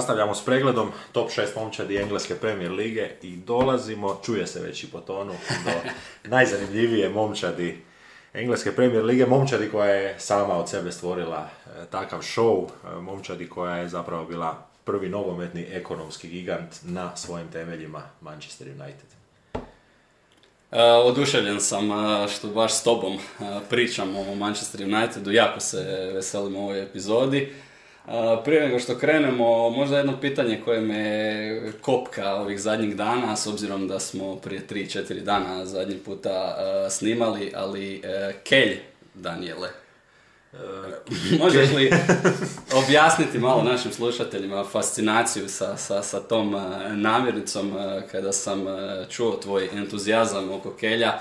Nastavljamo s pregledom top 6 momčadi Engleske Premier Lige i dolazimo, čuje se već i po tonu, do najzanimljivije momčadi Engleske Premier Lige, momčadi koja je sama od sebe stvorila e, takav show, e, momčadi koja je zapravo bila prvi nogometni ekonomski gigant na svojim temeljima Manchester United. E, oduševljen sam što baš s tobom e, pričam o Manchester Unitedu, jako se veselim ovoj epizodi. E, Prije nego što krenemo, možda jedno pitanje koje me kopka ovih zadnjih dana, s obzirom da smo prije 3-4 dana zadnji puta e, snimali, ali e, Kelj, Daniele, Možeš li objasniti malo našim slušateljima fascinaciju sa, sa, sa tom e, namirnicom e, kada sam e, čuo tvoj entuzijazam oko kelja?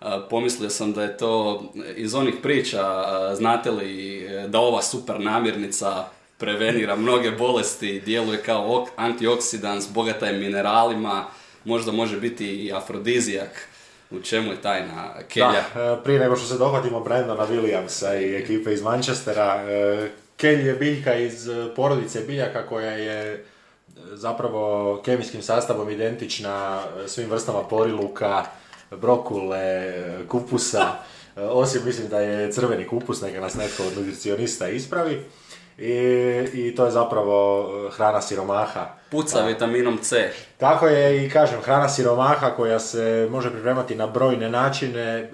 E, Pomislio sam da je to iz onih priča, e, znate li e, da ova super namirnica prevenira mnoge bolesti, djeluje kao ok- antioksidans, bogata je mineralima, možda može biti i afrodizijak. U čemu je tajna kelja? Da, e, prije nego što se dohvatimo Brandona Williamsa i ekipe iz Manchestera, e, Kelj je biljka iz e, porodice biljaka koja je zapravo kemijskim sastavom identična svim vrstama poriluka, brokule, kupusa, osim mislim da je crveni kupus, neka nas netko od nutricionista ispravi. I, I to je zapravo e, hrana siromaha. Puca vitaminom C. Tako je i kažem, hrana siromaha koja se može pripremati na brojne načine, e,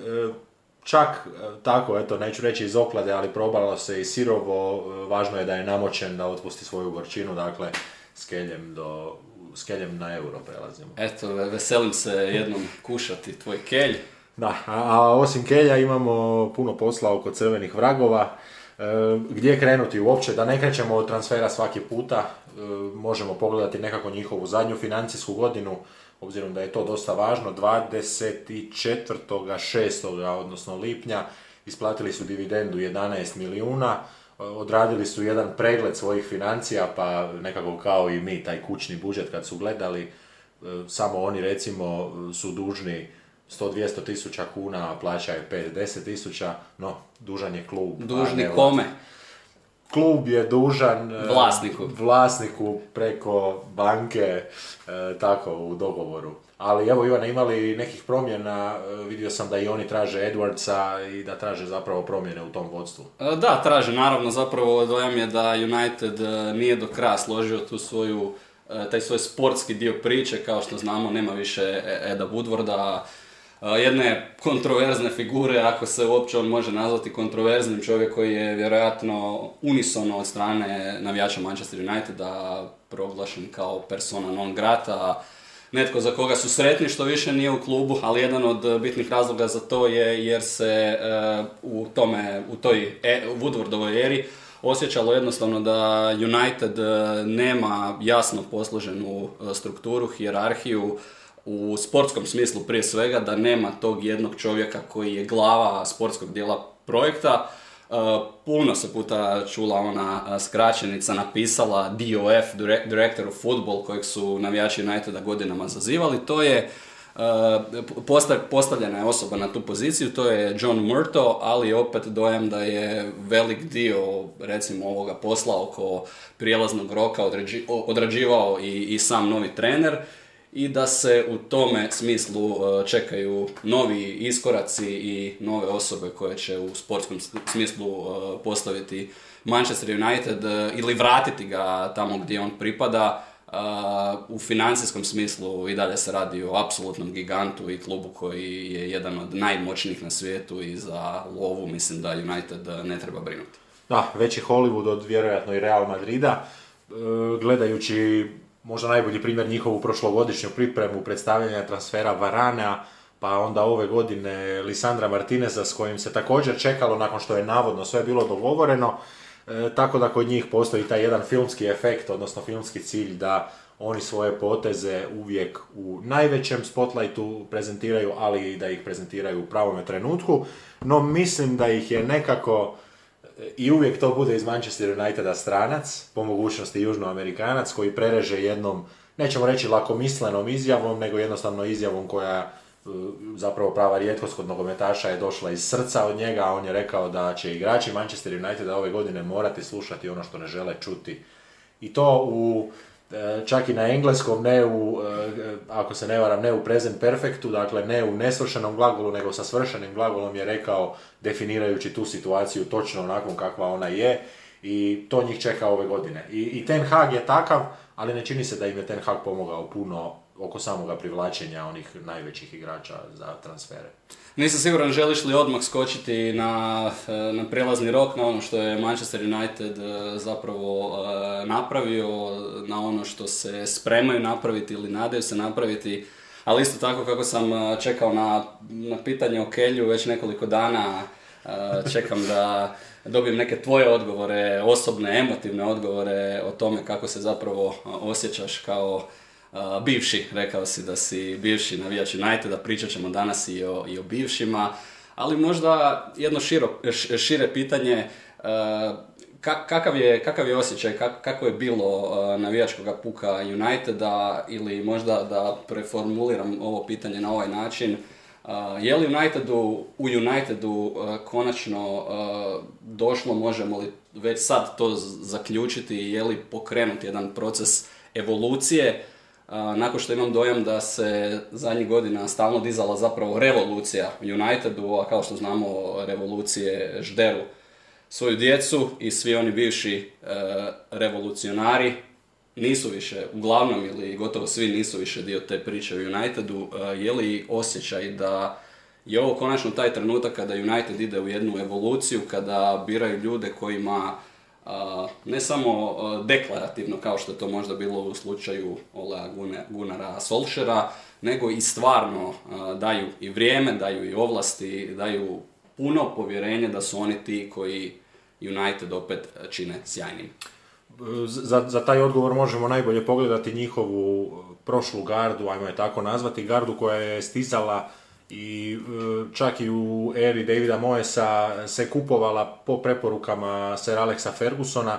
čak e, tako, eto, neću reći iz oklade, ali probalo se i sirovo, važno je da je namočen, da otpusti svoju gorčinu, dakle, s keljem, do, s keljem na euro prelazimo. Eto, ve- veselim se jednom kušati tvoj kelj. Da, a, a osim kelja imamo puno posla oko crvenih vragova. E, gdje krenuti uopće, da ne krećemo od transfera svaki puta, e, možemo pogledati nekako njihovu zadnju financijsku godinu, obzirom da je to dosta važno, 24.6. odnosno lipnja isplatili su dividendu 11 milijuna, e, odradili su jedan pregled svojih financija, pa nekako kao i mi, taj kućni budžet kad su gledali, samo oni recimo su dužni 100-200 tisuća kuna, a plaća je 5-10 tisuća, no, dužan je klub. Dužni ne kome? Klub je dužan e, Vlasniku. vlasniku preko banke, e, tako u dogovoru. Ali evo Ivana, imali nekih promjena, e, vidio sam da i oni traže Edwardsa i da traže zapravo promjene u tom vodstvu. Da, traže, naravno, zapravo dojam je da United nije do kraja složio tu svoju, taj svoj sportski dio priče, kao što znamo, nema više Eda Woodwarda, jedne kontroverzne figure, ako se uopće on može nazvati kontroverznim čovjek koji je vjerojatno unisono od strane navijača Manchester Uniteda proglašen kao persona non grata, netko za koga su sretni što više nije u klubu, ali jedan od bitnih razloga za to je jer se e, u tome, u toj e, Woodwardovoj eri osjećalo jednostavno da United e, nema jasno posloženu e, strukturu, hijerarhiju, u sportskom smislu prije svega, da nema tog jednog čovjeka koji je glava sportskog dijela projekta. E, puno se puta čula ona e, skraćenica napisala DOF, Direct- Director of Football, kojeg su navijači Uniteda godinama zazivali. To je e, posta- postavljena je osoba na tu poziciju, to je John Murto, ali opet dojam da je velik dio recimo ovoga posla oko prijelaznog roka odrađivao i, i sam novi trener i da se u tome smislu e, čekaju novi iskoraci i nove osobe koje će u sportskom smislu e, postaviti Manchester United e, ili vratiti ga tamo gdje on pripada. U financijskom smislu i dalje se radi o apsolutnom gigantu i klubu koji je jedan od najmoćnijih na svijetu i za lovu mislim da United ne treba brinuti. Da, veći Hollywood od vjerojatno i Real Madrida. Gledajući možda najbolji primjer njihovu prošlogodišnju pripremu predstavljanja transfera Varana, pa onda ove godine Lisandra Martineza s kojim se također čekalo nakon što je navodno sve bilo dogovoreno. E, tako da kod njih postoji taj jedan filmski efekt, odnosno filmski cilj da oni svoje poteze uvijek u najvećem spotlightu prezentiraju, ali i da ih prezentiraju u pravome trenutku. No mislim da ih je nekako i uvijek to bude iz Manchester Uniteda stranac, po mogućnosti južnoamerikanac koji prereže jednom, nećemo reći lakomislenom izjavom, nego jednostavno izjavom koja e, zapravo prava rijetkost kod nogometaša je došla iz srca od njega, a on je rekao da će igrači Manchester Uniteda ove godine morati slušati ono što ne žele čuti. I to u čak i na engleskom, ne u, e, ako se ne varam, ne u present perfectu, dakle ne u nesvršenom glagolu, nego sa svršenim glagolom je rekao, definirajući tu situaciju točno onakvom kakva ona je i to njih čeka ove godine. I, i Ten Hag je takav, ali ne čini se da im je Ten Hag pomogao puno oko samoga privlačenja onih najvećih igrača za transfere. Nisam siguran želiš li odmah skočiti na, na prelazni rok, na ono što je Manchester United e, zapravo e, napravio, na ono što se spremaju napraviti ili nadaju se napraviti, ali isto tako kako sam čekao na, na pitanje o Kelju već nekoliko dana, čekam da dobijem neke tvoje odgovore, osobne, emotivne odgovore o tome kako se zapravo osjećaš kao bivši, rekao si da si bivši navijač Uniteda, pričat ćemo danas i o, i o bivšima, ali možda jedno širo, šire pitanje, kakav je, kakav je osjećaj, kako je bilo navijačkog puka Uniteda ili možda da preformuliram ovo pitanje na ovaj način, je li Unitedu, u Unitedu konačno došlo, možemo li već sad to zaključiti, je li pokrenut jedan proces evolucije nakon što imam dojam da se zadnjih godina stalno dizala zapravo revolucija Unitedu, a kao što znamo revolucije žderu svoju djecu i svi oni bivši e, revolucionari nisu više, uglavnom ili gotovo svi nisu više dio te priče u Unitedu. E, je li osjećaj da je ovo konačno taj trenutak kada United ide u jednu evoluciju, kada biraju ljude kojima ne samo deklarativno kao što je to možda bilo u slučaju Olea Gunara Solšera, nego i stvarno daju i vrijeme, daju i ovlasti, daju puno povjerenje da su oni ti koji United opet čine sjajnim. Za, za taj odgovor možemo najbolje pogledati njihovu prošlu gardu, ajmo je tako nazvati, gardu koja je stizala i e, čak i u eri Davida Moesa se kupovala po preporukama Sir Alexa Fergusona,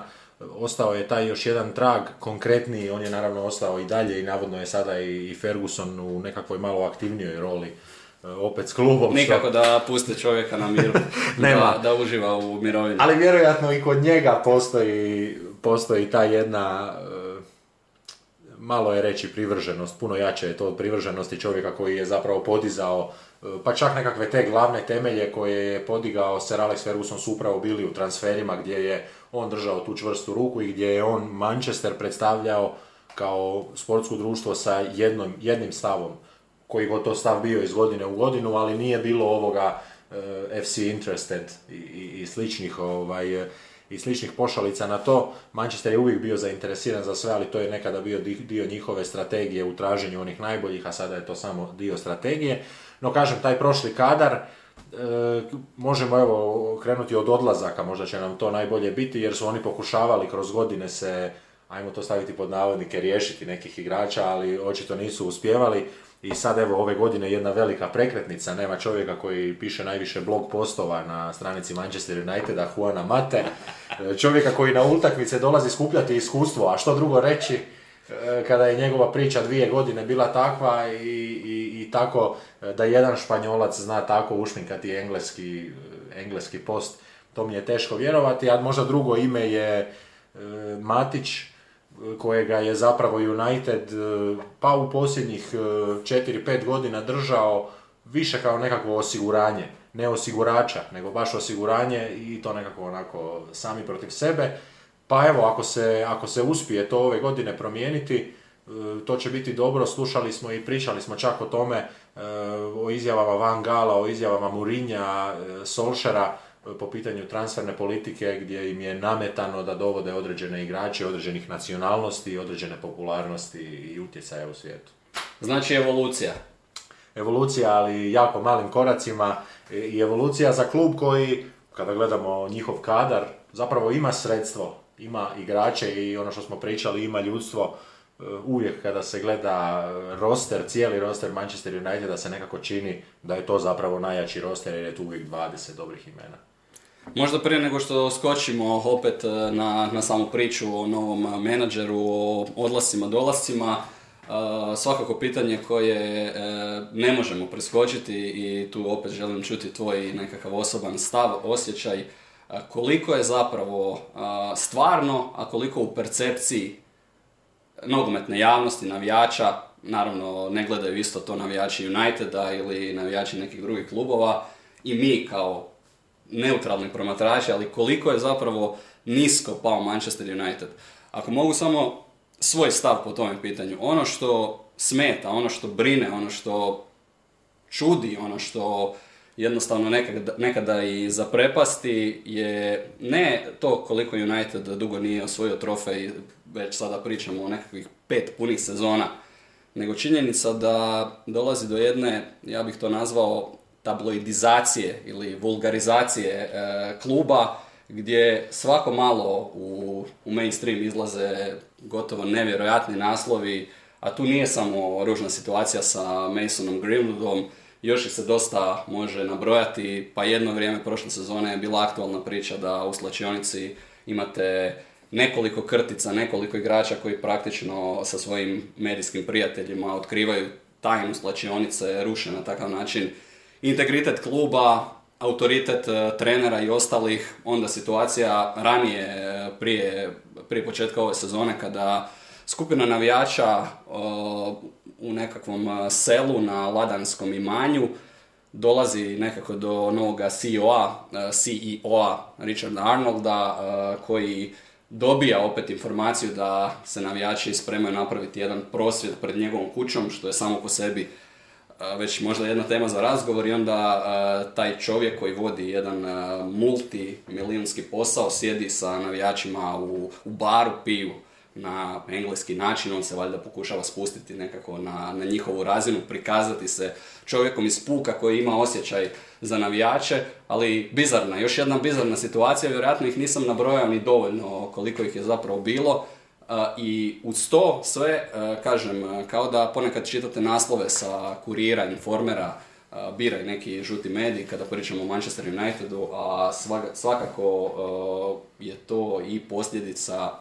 ostao je taj još jedan trag konkretniji, on je naravno ostao i dalje i navodno je sada i Ferguson u nekakvoj malo aktivnijoj roli e, opet s klubom. Nikako da puste čovjeka na miru, da, da uživa u mirovini. Ali vjerojatno i kod njega postoji, postoji ta jedna malo je reći privrženost, puno jače je to od privrženosti čovjeka koji je zapravo podizao e, pa čak nekakve te glavne temelje koje je podigao Sir Alex Ferguson su upravo bili u transferima gdje je on držao tu čvrstu ruku i gdje je on Manchester predstavljao kao sportsko društvo sa jednom, jednim stavom. Koji god to stav bio iz godine u godinu, ali nije bilo ovoga e, FC Interested i, i, i sličnih ovaj, i sličnih pošalica na to. Manchester je uvijek bio zainteresiran za sve, ali to je nekada bio dio njihove strategije u traženju onih najboljih, a sada je to samo dio strategije. No kažem, taj prošli kadar, e, možemo evo krenuti od odlazaka, možda će nam to najbolje biti, jer su oni pokušavali kroz godine se, ajmo to staviti pod navodnike, riješiti nekih igrača, ali očito nisu uspjevali. I sad evo ove godine jedna velika prekretnica, nema čovjeka koji piše najviše blog postova na stranici Manchester Uniteda, Juana Mate, čovjeka koji na utakmice dolazi skupljati iskustvo, a što drugo reći e, kada je njegova priča dvije godine bila takva i, i, i tako e, da jedan španjolac zna tako ušminkati engleski, engleski post, to mi je teško vjerovati, a možda drugo ime je e, Matić, kojega je zapravo United e, pa u posljednjih 4-5 e, godina držao više kao nekakvo osiguranje, ne osigurača, nego baš osiguranje i to nekako onako sami protiv sebe. Pa evo, ako se, ako se uspije to ove godine promijeniti, e, to će biti dobro. Slušali smo i pričali smo čak o tome, o izjavama Van Gala, o izjavama Murinja, Solšera, po pitanju transferne politike gdje im je nametano da dovode određene igrače određenih nacionalnosti, određene popularnosti i utjecaja u svijetu. Znači evolucija. Evolucija, ali jako malim koracima i evolucija za klub koji, kada gledamo njihov kadar, zapravo ima sredstvo, ima igrače i ono što smo pričali, ima ljudstvo. E, uvijek kada se gleda roster, cijeli roster Manchester Uniteda se nekako čini da je to zapravo najjači roster jer je tu uvijek 20 dobrih imena. Možda prije nego što skočimo opet e, na, na samu priču o novom menadžeru, o odlascima, dolascima, svakako pitanje koje e, ne možemo preskočiti i tu opet želim čuti tvoj nekakav osoban stav, osjećaj, koliko je zapravo stvarno, a koliko u percepciji nogometne javnosti, navijača, naravno ne gledaju isto to navijači Uniteda ili navijači nekih drugih klubova i mi kao neutralni promatrači, ali koliko je zapravo nisko pao Manchester United. Ako mogu samo svoj stav po tome pitanju, ono što smeta, ono što brine, ono što čudi, ono što jednostavno nekada, i zaprepasti je ne to koliko United dugo nije osvojio trofej, već sada pričamo o nekakvih pet punih sezona, nego činjenica da dolazi do jedne, ja bih to nazvao, tabloidizacije ili vulgarizacije e, kluba, gdje svako malo u, u mainstream izlaze gotovo nevjerojatni naslovi, a tu nije samo ružna situacija sa Masonom Greenwoodom, još ih se dosta može nabrojati, pa jedno vrijeme prošle sezone je bila aktualna priča da u slačionici imate nekoliko krtica, nekoliko igrača koji praktično sa svojim medijskim prijateljima otkrivaju tajnu slačionice, ruše na takav način integritet kluba, autoritet e, trenera i ostalih, onda situacija ranije, e, prije, prije početka ove sezone, kada skupina navijača u nekakvom e, selu na Ladanskom imanju dolazi nekako do novoga CEO-a, CEO-a Richarda Arnolda, koji dobija opet informaciju da se navijači spremaju napraviti jedan prosvjed pred njegovom kućom, što je samo po sebi već možda jedna tema za razgovor i onda taj čovjek koji vodi jedan multimilijunski posao sjedi sa navijačima u, u baru, piju na engleski način, on se valjda pokušava spustiti nekako na, na njihovu razinu, prikazati se čovjekom iz puka koji ima osjećaj za navijače, ali bizarna, još jedna bizarna situacija, vjerojatno ih nisam nabrojao ni dovoljno koliko ih je zapravo bilo, i uz to sve, kažem, kao da ponekad čitate naslove sa kurira, informera, biraj neki žuti medij kada pričamo o Manchester Unitedu, a svakako je to i posljedica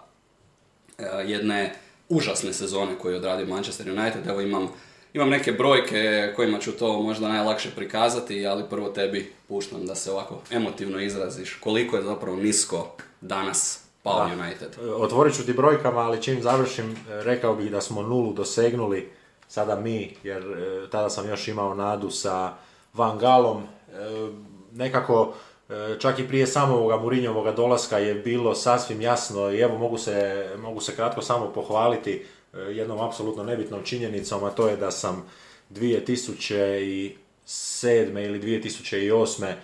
jedne užasne sezone koju je odradio Manchester United. Evo imam, imam neke brojke kojima ću to možda najlakše prikazati, ali prvo tebi puštam da se ovako emotivno izraziš koliko je zapravo nisko danas pao United. Otvorit ću ti brojkama, ali čim završim, rekao bih da smo nulu dosegnuli sada mi, jer e, tada sam još imao nadu sa Van Galom. E, nekako, e, čak i prije samog Murinjovoga dolaska je bilo sasvim jasno i evo mogu se, mogu se kratko samo pohvaliti jednom apsolutno nebitnom činjenicom, a to je da sam 2007. ili 2008 E,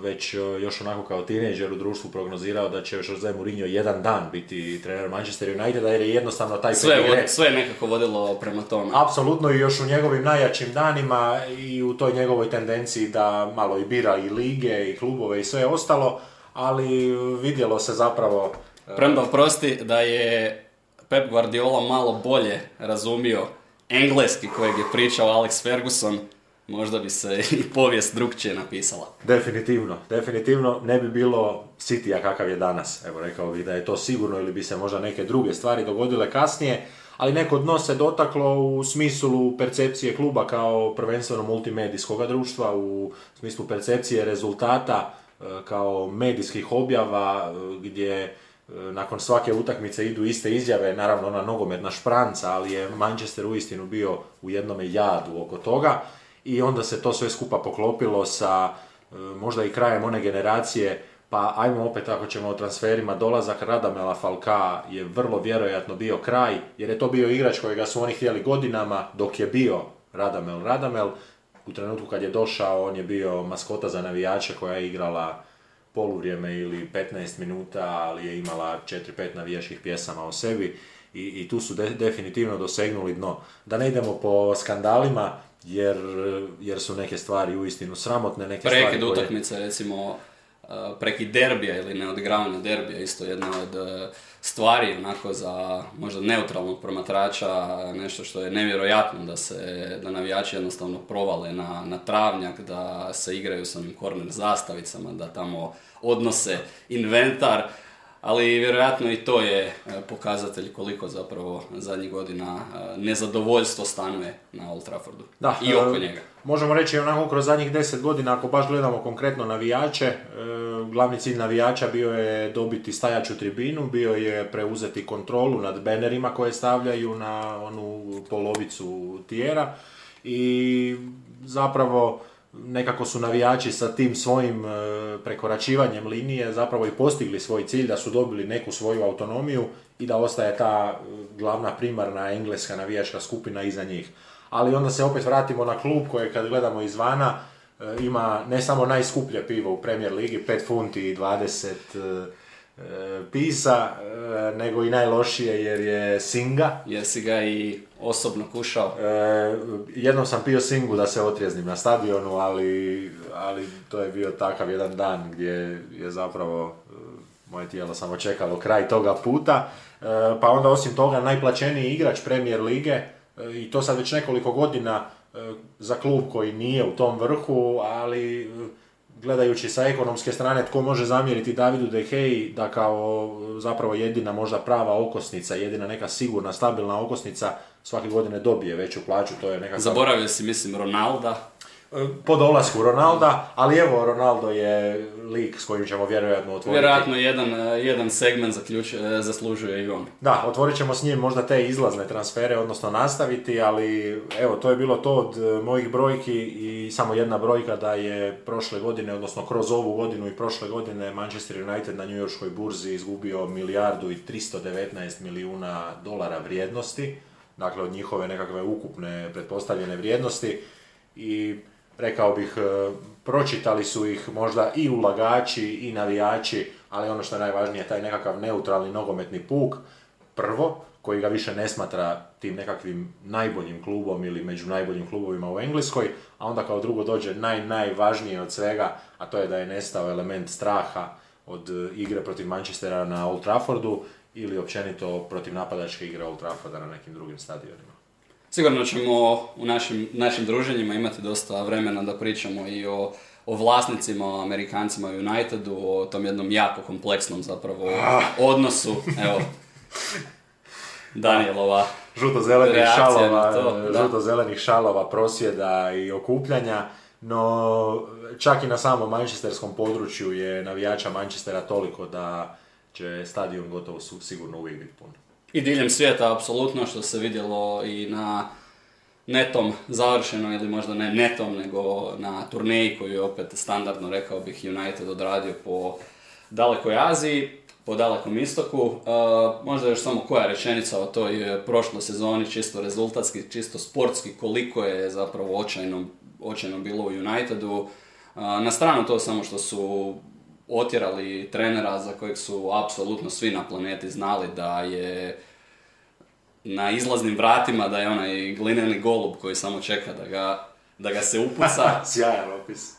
već e, još onako kao tineđer u društvu prognozirao da će Jose Mourinho jedan dan biti trener Manchester Uniteda jer je jednostavno taj sve, sve je nekako vodilo prema tome. Apsolutno i još u njegovim najjačim danima i u toj njegovoj tendenciji da malo i bira i lige i klubove i sve ostalo, ali vidjelo se zapravo... E, Premda prosti da je Pep Guardiola malo bolje razumio engleski kojeg je pričao Alex Ferguson, možda bi se i povijest drugčije napisala. Definitivno, definitivno ne bi bilo Citya kakav je danas. Evo rekao bih da je to sigurno ili bi se možda neke druge stvari dogodile kasnije, ali neko dno se dotaklo u smislu percepcije kluba kao prvenstveno multimedijskog društva, u smislu percepcije rezultata e, kao medijskih objava e, gdje e, nakon svake utakmice idu iste izjave, naravno ona nogometna špranca, ali je Manchester uistinu bio u jednome jadu oko toga i onda se to sve skupa poklopilo sa e, možda i krajem one generacije, pa ajmo opet ako ćemo o transferima, dolazak Radamela Falka je vrlo vjerojatno bio kraj, jer je to bio igrač kojega su oni htjeli godinama dok je bio Radamel Radamel. U trenutku kad je došao, on je bio maskota za navijače koja je igrala poluvrijeme ili 15 minuta, ali je imala 4-5 navijačkih pjesama o sebi i, i tu su definitivno dosegnuli dno. Da ne idemo po skandalima, jer, jer su neke stvari uistinu sramotne, neke Prekid stvari koje... utakmice, recimo, preki derbija ili neodigravanja derbija, isto jedna od stvari onako za možda neutralnog promatrača, nešto što je nevjerojatno da se, da navijači jednostavno provale na, na travnjak, da se igraju sa onim korner zastavicama, da tamo odnose inventar, ali vjerojatno i to je e, pokazatelj koliko zapravo zadnjih godina e, nezadovoljstvo stanuje na Old Traffordu da, i oko e, njega. Možemo reći onako kroz zadnjih deset godina, ako baš gledamo konkretno navijače, glavni cilj navijača bio je dobiti stajaću tribinu, bio je preuzeti kontrolu nad benerima koje stavljaju na onu polovicu tijera i zapravo nekako su navijači sa tim svojim e, prekoračivanjem linije zapravo i postigli svoj cilj da su dobili neku svoju autonomiju i da ostaje ta e, glavna primarna engleska navijačka skupina iza njih. Ali onda se opet vratimo na klub koji kad gledamo izvana e, ima ne samo najskuplje pivo u Premier Ligi, 5 funti i 20 pisa, nego i najlošije jer je Singa. Jesi ga i osobno kušao? E, jednom sam pio Singu da se otrijeznim na stadionu, ali, ali to je bio takav jedan dan gdje je zapravo e, moje tijelo samo čekalo kraj toga puta. E, pa onda osim toga najplaćeniji igrač Premier Lige e, i to sad već nekoliko godina za klub koji nije u tom vrhu, ali gledajući sa ekonomske strane tko može zamjeriti Davidu De Gea da kao zapravo jedina možda prava okosnica, jedina neka sigurna, stabilna okosnica svake godine dobije veću plaću, to je nekakav... Zaboravio si, mislim, Ronalda po dolasku Ronalda, ali evo Ronaldo je lik s kojim ćemo vjerojatno otvoriti. Vjerojatno jedan, jedan segment zaključ, zaslužuje i on. Da, otvorit ćemo s njim možda te izlazne transfere, odnosno nastaviti, ali evo to je bilo to od e, mojih brojki i samo jedna brojka da je prošle godine, odnosno kroz ovu godinu i prošle godine Manchester United na New Yorkskoj burzi izgubio milijardu i 319 milijuna dolara vrijednosti, dakle od njihove nekakve ukupne pretpostavljene vrijednosti i rekao bih, e, pročitali su ih možda i ulagači i navijači, ali ono što je najvažnije, taj nekakav neutralni nogometni puk, prvo, koji ga više ne smatra tim nekakvim najboljim klubom ili među najboljim klubovima u Engleskoj, a onda kao drugo dođe naj, najvažnije od svega, a to je da je nestao element straha od e, igre protiv Manchestera na Old Traffordu ili općenito protiv napadačke igre Old Trafforda na nekim drugim stadionima. Sigurno ćemo u našim, našim druženjima imati dosta vremena da pričamo i o, o vlasnicima, o Amerikancima u Unitedu, o tom jednom jako kompleksnom zapravo ah. odnosu. Evo, Danielova žuto-zelenih šalova, žuto-zelenih šalova, prosvjeda i okupljanja, no čak i na samom manchesterskom području je navijača Manchestera toliko da će stadion gotovo sigurno uvijek biti pun i diljem svijeta, apsolutno, što se vidjelo i na netom završeno, ili možda ne netom, nego na turneji koju je opet standardno, rekao bih, United odradio po dalekoj Aziji, po dalekom istoku. Uh, možda još samo koja rečenica o toj prošloj sezoni, čisto rezultatski, čisto sportski, koliko je zapravo očajno, očajno bilo u Unitedu. Uh, na stranu to samo što su otjerali trenera za kojeg su apsolutno svi na planeti znali da je na izlaznim vratima da je onaj glineni golub koji samo čeka da ga, da ga se upuca. Sjajan opis.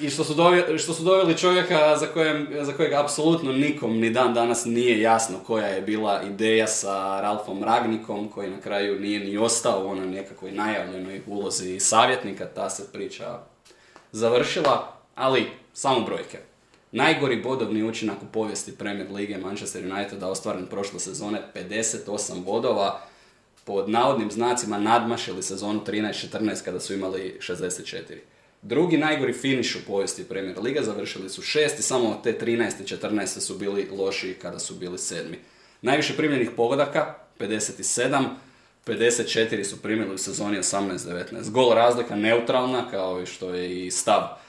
I što su, doveli, što su doveli čovjeka za, kojem, za kojeg apsolutno nikom ni dan danas nije jasno koja je bila ideja sa Ralfom Ragnikom, koji na kraju nije ni ostao u onoj nekakvoj najavljenoj ulozi savjetnika, ta se priča završila, ali samo brojke. Najgori bodovni učinak u povijesti Premier Lige Manchester Uniteda ostvaren prošle sezone 58 bodova pod navodnim znacima nadmašili sezonu 13-14 kada su imali 64. Drugi najgori finiš u povijesti Premier Liga završili su šest i samo te 13 i 14 su bili lošiji kada su bili sedmi. Najviše primljenih pogodaka, 57, 54 su primili u sezoni 18-19. Gol razlika neutralna, kao i što je i stav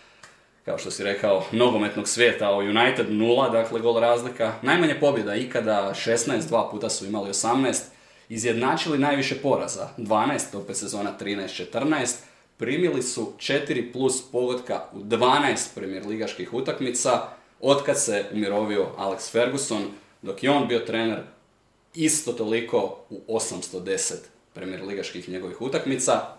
kao što si rekao, nogometnog svijeta, o United nula, dakle gol razlika. Najmanje pobjeda ikada, 16, dva puta su imali 18, izjednačili najviše poraza, 12, opet sezona 13-14, primili su 4 plus pogotka u 12 premier ligaških utakmica, otkad se umirovio Alex Ferguson, dok je on bio trener, isto toliko u 810 premier ligaških njegovih utakmica,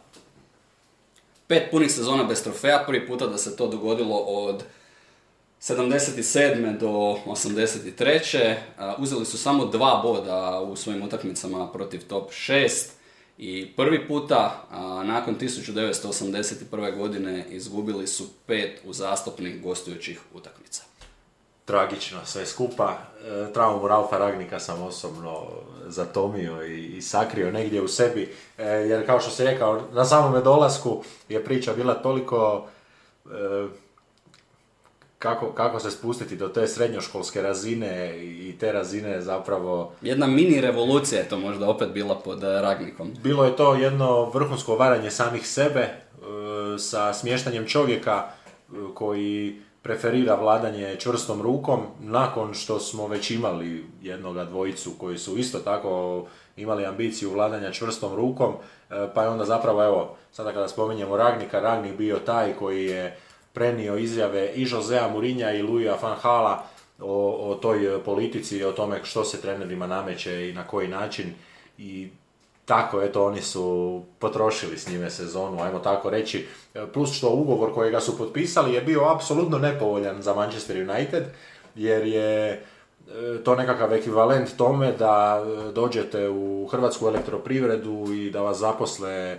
Pet punih sezona bez trofeja, prvi puta da se to dogodilo od 77. do 83. uzeli su samo dva boda u svojim utakmicama protiv top 6 i prvi puta nakon 1981. godine izgubili su pet uzastopnih gostujućih utakmica. Tragično sve skupa. E, traumu Ralfa Ragnika sam osobno zatomio i, i sakrio negdje u sebi, e, jer kao što se rekao, na samome dolasku je priča bila toliko e, kako, kako se spustiti do te srednjoškolske razine i te razine zapravo... Jedna mini revolucija je to možda opet bila pod Ragnikom. Bilo je to jedno vrhunsko varanje samih sebe sa smještanjem čovjeka koji preferira vladanje čvrstom rukom nakon što smo već imali jednoga dvojicu koji su isto tako imali ambiciju vladanja čvrstom rukom, pa je onda zapravo, evo, sada kada spominjemo Ragnika, Ragnik bio taj koji je prenio izjave i Josea Murinja i Luija Van Hala o, o toj politici o tome što se trenerima nameće i na koji način i tako, eto, oni su potrošili s njime sezonu, ajmo tako reći, plus što ugovor kojega su potpisali je bio apsolutno nepovoljan za Manchester United, jer je e, to nekakav ekvivalent tome da e, dođete u Hrvatsku elektroprivredu i da vas zaposle e,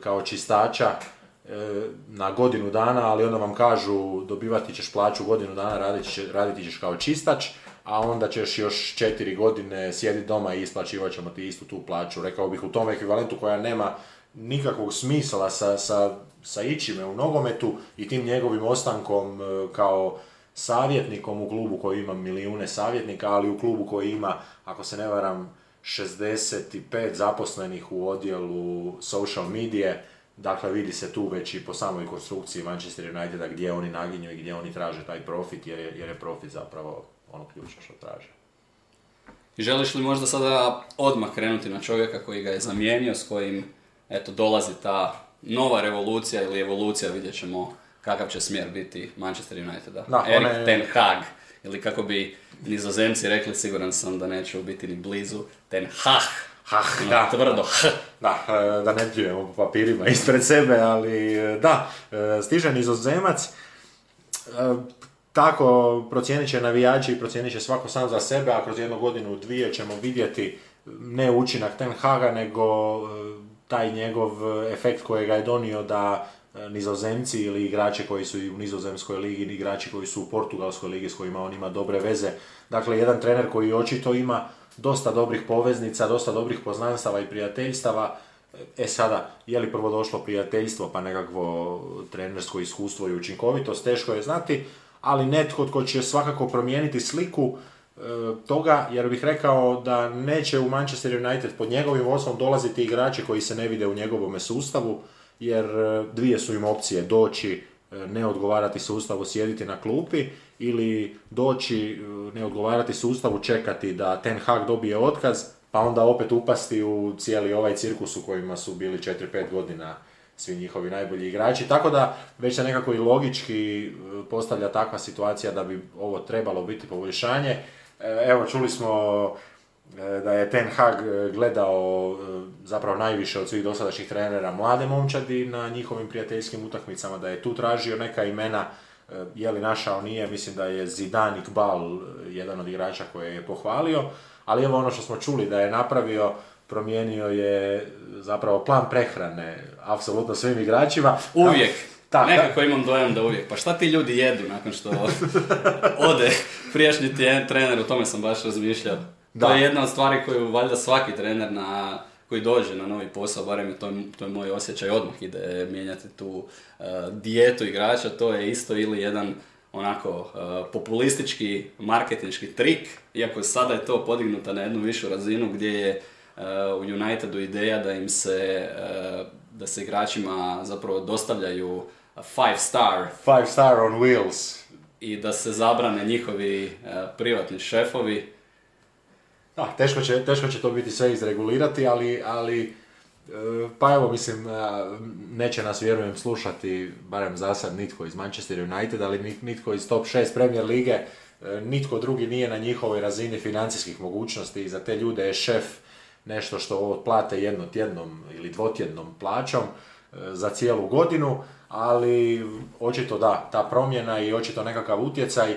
kao čistača na godinu dana, ali onda vam kažu dobivati ćeš plaću godinu dana, raditi, će, raditi ćeš kao čistač, a onda ćeš još četiri godine sjediti doma i isplaćivat ćemo ti istu tu plaću. Rekao bih u tom ekvivalentu koja nema nikakvog smisla sa, sa, sa ičime u nogometu i tim njegovim ostankom e, kao savjetnikom u klubu koji ima milijune savjetnika, ali u klubu koji ima, ako se ne varam, 65 zaposlenih u odjelu social medije, Dakle, vidi se tu već i po samoj konstrukciji Manchester Uniteda gdje oni naginju i gdje oni traže taj profit, je, jer je profit zapravo ono ključno što traže. I želiš li možda sada odmah krenuti na čovjeka koji ga je zamijenio, s kojim eto, dolazi ta nova revolucija ili evolucija, vidjet ćemo kakav će smjer biti Manchester Uniteda. Da, Erik je... Ten Hag, ili kako bi nizozemci rekli, siguran sam da neće biti ni blizu, Ten Hag. Ha, da, tvrdo. Da, e, da ne pljujemo po papirima ispred sebe, ali e, da, e, stiže nizozemac, tako procijenit će navijači i procijenit će svako sam za sebe, a kroz jednu godinu, dvije ćemo vidjeti ne učinak Ten Haga, nego taj njegov efekt kojega je donio da nizozemci ili igrači koji su u nizozemskoj ligi, igrači koji su u portugalskoj ligi s kojima on ima dobre veze. Dakle, jedan trener koji očito ima dosta dobrih poveznica, dosta dobrih poznanstava i prijateljstava. E sada, je li prvo došlo prijateljstvo pa nekakvo trenersko iskustvo i učinkovitost, teško je znati, ali netko tko će svakako promijeniti sliku e, toga, jer bih rekao da neće u Manchester United pod njegovim vodstvom dolaziti igrači koji se ne vide u njegovome sustavu, jer e, dvije su im opcije, doći, e, ne odgovarati sustavu, sjediti na klupi ili doći, ne odgovarati sustavu, čekati da Ten Hag dobije otkaz, pa onda opet upasti u cijeli ovaj cirkus u kojima su bili 4-5 godina svi njihovi najbolji igrači. Tako da već se nekako i logički e, postavlja takva situacija da bi ovo trebalo biti poboljšanje. E, evo, čuli smo da je Ten Hag gledao zapravo najviše od svih dosadašnjih trenera mlade momčadi na njihovim prijateljskim utakmicama, da je tu tražio neka imena E, je li našao nije, mislim da je Zidane Iqbal e, jedan od igrača koje je pohvalio, ali evo ono što smo čuli da je napravio, promijenio je zapravo plan prehrane apsolutno svim igračima. Uvijek. Ta, Nekako imam dojam da uvijek. Pa šta ti ljudi jedu nakon što ode prijašnji trener, o tome sam baš razmišljao. Da. To je jedna od stvari koju valjda svaki trener na koji dođe na novi posao, barem je to, to je moj osjećaj, odmah ide mijenjati tu uh, dijetu igrača, to je isto ili jedan onako uh, populistički marketinški trik, iako sada je to podignuto na jednu višu razinu gdje je uh, u Unitedu ideja da im se, da se igračima zapravo dostavljaju five star. Five star on wheels. I da se zabrane njihovi privatni šefovi da, teško će, teško će to biti sve izregulirati, ali, ali e, pa evo, mislim, e, neće nas, vjerujem, slušati, barem za sad, nitko iz Manchester United, ali nitko iz top 6 Premier Lige, e, nitko drugi nije na njihovoj razini financijskih mogućnosti i za te ljude je šef nešto što plate jednotjednom ili dvotjednom plaćom. za cijelu godinu, ali očito da, ta promjena i očito nekakav utjecaj,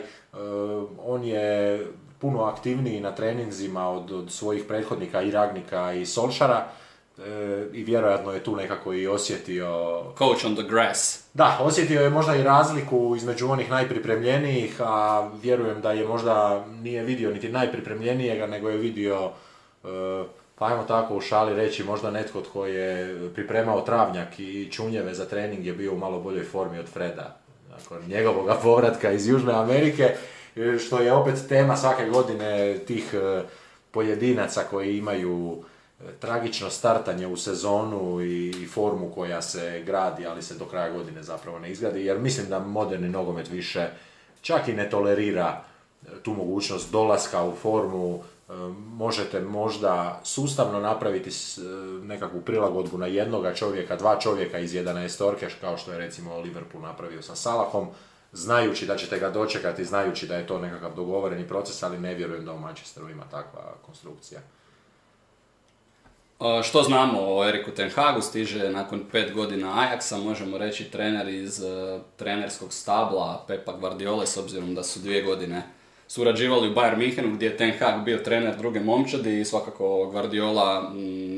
on je puno aktivniji na treninzima od, od svojih prethodnika i Ragnika i Solšara e, i vjerojatno je tu nekako i osjetio... Coach on the grass. Da, osjetio je možda i razliku između onih najpripremljenijih, a vjerujem da je možda nije vidio niti najpripremljenijega, nego je vidio, e, pa ajmo tako u šali reći, možda netko tko je pripremao travnjak i čunjeve za trening je bio u malo boljoj formi od Freda. Nakon njegovog povratka iz Južne Amerike, E, što je opet tema svake godine tih e, pojedinaca koji imaju e, tragično startanje u sezonu i formu koja se gradi, ali se do kraja godine zapravo ne izgradi, jer mislim da moderni nogomet više čak i ne tolerira tu mogućnost dolaska u formu, možete možda sustavno napraviti nekakvu prilagodbu na jednoga čovjeka, dva čovjeka iz 11 orke, kao što je recimo Liverpool napravio sa Salahom, znajući da ćete ga dočekati, znajući da je to nekakav dogovoreni proces, ali ne vjerujem da u Manchesteru ima takva konstrukcija. Što znamo o Eriku Ten Hagu, stiže nakon pet godina Ajaxa, možemo reći trener iz e, trenerskog stabla Pepa Guardiola, s obzirom da su dvije godine surađivali u Bayern Minhenu gdje je Ten Hag bio trener druge momčadi i svakako Guardiola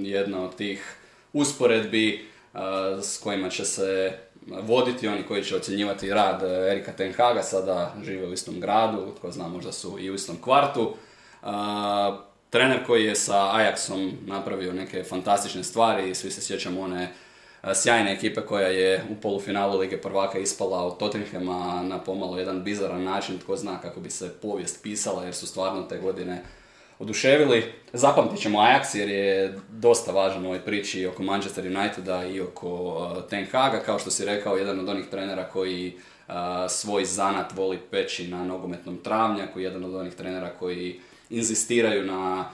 jedna od tih usporedbi e, s kojima će se voditi, oni koji će ocjenjivati rad e, Erika Ten Haga, sada žive u istom gradu, tko zna možda su i u istom kvartu. trener koji je sa Ajaxom napravio neke fantastične stvari, svi se sjećamo one e, sjajne ekipe koja je u polufinalu Lige prvaka ispala od Tottenhama na pomalo jedan bizaran način, tko zna kako bi se povijest pisala jer su stvarno te godine oduševili. Zapamtit ćemo Ajax jer je dosta važan ovoj priči oko Manchester Uniteda i oko Ten Haga, kao što si rekao, jedan od onih trenera koji svoj zanat voli peći na nogometnom travnjaku, jedan od onih trenera koji inzistiraju na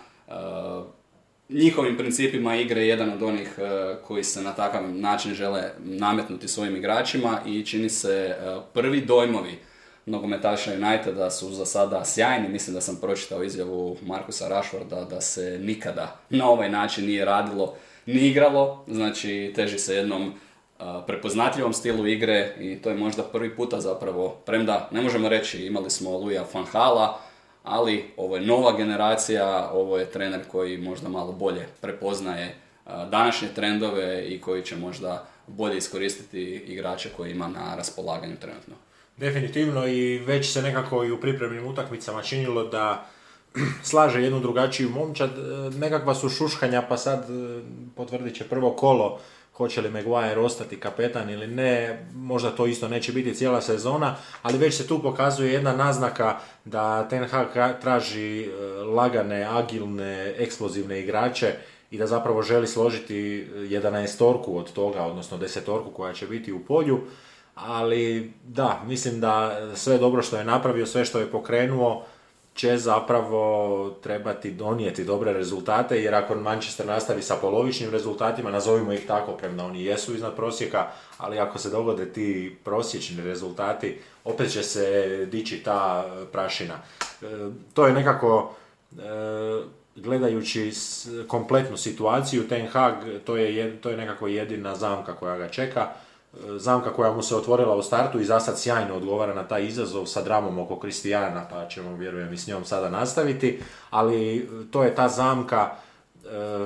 njihovim principima igre, jedan od onih koji se na takav način žele nametnuti svojim igračima i čini se prvi dojmovi nogometaša Uniteda su za sada sjajni. Mislim da sam pročitao izjavu Markusa Rashforda da se nikada na ovaj način nije radilo ni igralo. Znači, teži se jednom prepoznatljivom stilu igre i to je možda prvi puta zapravo, premda ne možemo reći imali smo Luja Fanhala, ali ovo je nova generacija, ovo je trener koji možda malo bolje prepoznaje današnje trendove i koji će možda bolje iskoristiti igrače koji ima na raspolaganju trenutno. Definitivno i već se nekako i u pripremnim utakmicama činilo da slaže jednu drugačiju momčad. E, nekakva su šuškanja pa sad e, potvrdit će prvo kolo hoće li Maguire ostati kapetan ili ne, možda to isto neće biti cijela sezona, ali već se tu pokazuje jedna naznaka da Ten Hag traži e, lagane, agilne, eksplozivne igrače i da zapravo želi složiti 11 od toga, odnosno desetorku koja će biti u polju. Ali da, mislim da sve dobro što je napravio, sve što je pokrenuo, će zapravo trebati donijeti dobre rezultate, jer ako Manchester nastavi sa polovičnim rezultatima, nazovimo ih tako, premda oni jesu iznad prosjeka, ali ako se dogode ti prosječni rezultati, opet će se dići ta prašina. E, to je nekako, e, gledajući kompletnu situaciju, Ten Hag, to je, to je nekako jedina zamka koja ga čeka, zamka koja mu se otvorila u startu i za sad sjajno odgovara na taj izazov sa dramom oko Kristijana, pa ćemo vjerujem i s njom sada nastaviti, ali to je ta zamka e,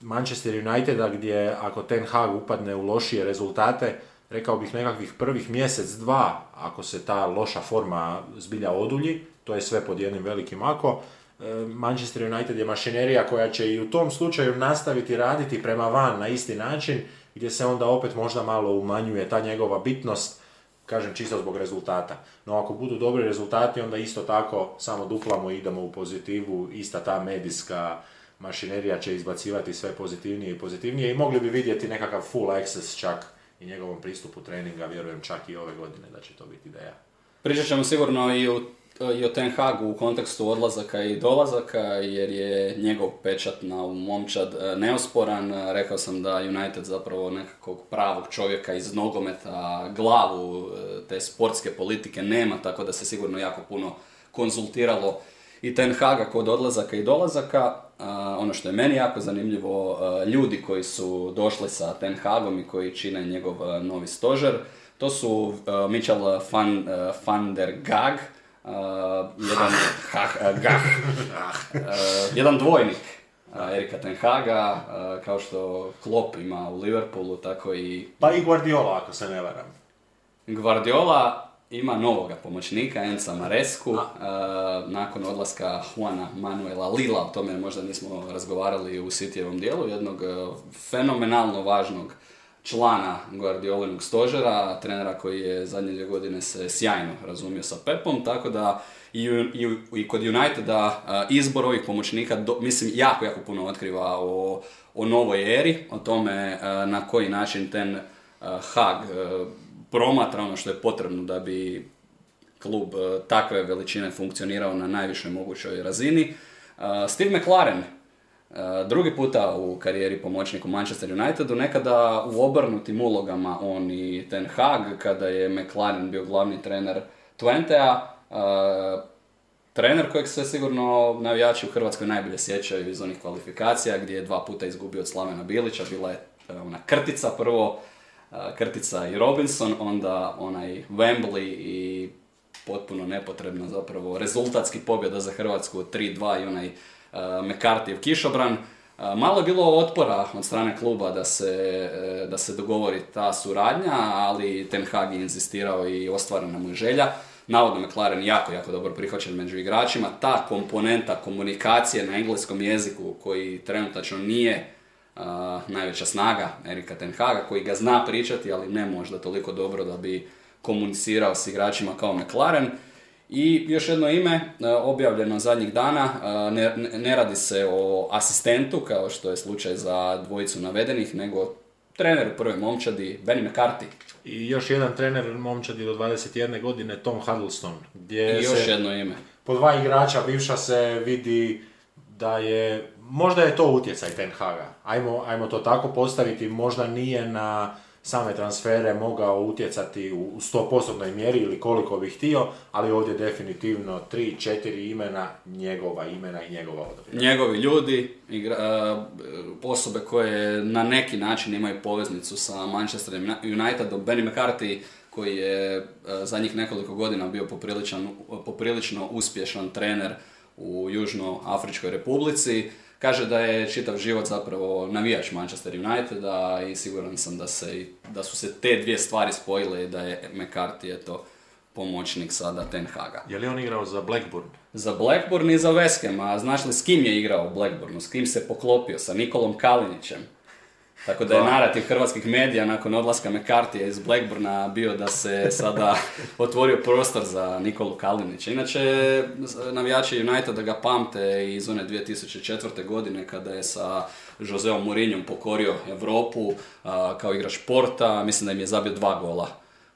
Manchester Uniteda gdje ako Ten Hag upadne u lošije rezultate, rekao bih nekakvih prvih mjesec, dva, ako se ta loša forma zbilja odulji, to je sve pod jednim velikim ako, e, Manchester United je mašinerija koja će i u tom slučaju nastaviti raditi prema van na isti način gdje se onda opet možda malo umanjuje ta njegova bitnost, kažem čisto zbog rezultata. No ako budu dobri rezultati, onda isto tako samo duplamo i idemo u pozitivu, ista ta medijska mašinerija će izbacivati sve pozitivnije i pozitivnije i mogli bi vidjeti nekakav full access čak i njegovom pristupu treninga, vjerujem čak i ove godine da će to biti ideja. Pričat ćemo sigurno i u i o Ten Hagu u kontekstu odlazaka i dolazaka, jer je njegov pečat na momčad e, neosporan. E, rekao sam da United zapravo nekakvog pravog čovjeka iz nogometa, glavu e, te sportske politike nema, tako da se sigurno jako puno konzultiralo i Ten Haga kod odlazaka i dolazaka. ono što je meni jako zanimljivo, ljudi koji su došli sa Ten Hagom i koji čine njegov novi stožer, to su Mitchell van, van der Gag, jedan, gah, jedan dvojnik Erika Ten Haga, kao što Klopp ima u Liverpoolu, tako i... Pa i Guardiola, ako se ne varam. Guardiola ima novoga pomoćnika, Enza Maresku, nakon odlaska Juana Manuela Lila, o tome možda nismo razgovarali u Cityjevom dijelu, jednog fenomenalno važnog člana Guardiolinog stožera, trenera koji je zadnje dvije godine se sjajno razumio sa Pepom, tako da i, i, i kod Uniteda izbor ovih pomoćnika, do, mislim, jako, jako puno otkriva o, o novoj eri, o tome na koji način ten Hag promatra ono što je potrebno da bi klub takve veličine funkcionirao na najvišoj mogućoj razini. Steve McLaren, drugi puta u karijeri pomoćnik u Manchester Unitedu, nekada u obrnutim ulogama on i Ten Hag, kada je McLaren bio glavni trener Twentea, trener kojeg se sigurno navijači u Hrvatskoj najbolje sjećaju iz onih kvalifikacija gdje je dva puta izgubio od Slavena Bilića, bila je ona krtica prvo, krtica i Robinson, onda onaj Wembley i potpuno nepotrebno zapravo rezultatski pobjeda za Hrvatsku 3-2 i onaj McCarthyjev kišobran. Malo je bilo otpora od strane kluba da se, e, da se dogovori ta suradnja, ali Ten Hag je inzistirao i ostvarena mu je želja. Navodno McLaren jako, jako dobro prihvaćen među igračima. Ta komponenta komunikacije na engleskom jeziku koji trenutačno nije najveća snaga Erika Ten Haga, koji ga zna pričati, ali ne možda toliko dobro da bi komunicirao s igračima kao McLaren. I još jedno ime, e, objavljeno zadnjih dana, e, ne, ne radi se o asistentu, kao što je slučaj za dvojicu navedenih, nego trener u prvoj momčadi, Benny McCarthy. I još jedan trener momčadi do 21. godine, Tom Huddleston. Gdje I još se jedno ime. Po dva igrača bivša se vidi da je, možda je to utjecaj Ten Haga. Ajmo, ajmo to tako postaviti, možda nije na same transfere mogao utjecati u 100% mjeri ili koliko bi htio, ali ovdje definitivno 3-4 imena, njegova imena i njegova odabira. Njegovi ljudi, igra, osobe koje na neki način imaju poveznicu sa Manchester Unitedom, Benny McCarthy koji je e, za njih nekoliko godina bio poprilično uspješan trener u Južnoafričkoj republici, Kaže da je čitav život zapravo navijač Manchester Uniteda i siguran sam da, se, da su se te dvije stvari spojile i da je McCarthy eto pomoćnik sada Ten Haga. Je li on igrao za Blackburn? Za Blackburn i za West Ham, a znaš li s kim je igrao u Blackburnu, s kim se poklopio, sa Nikolom Kalinićem. Tako da je narativ hrvatskih medija nakon odlaska McCarthyja iz Blackburna bio da se sada otvorio prostor za Nikolu Kalinića. Inače, navijači Uniteda ga pamte iz one 2004. godine kada je sa Joseom Mourinhom pokorio Europu kao igrač Porta. Mislim da im je zabio dva gola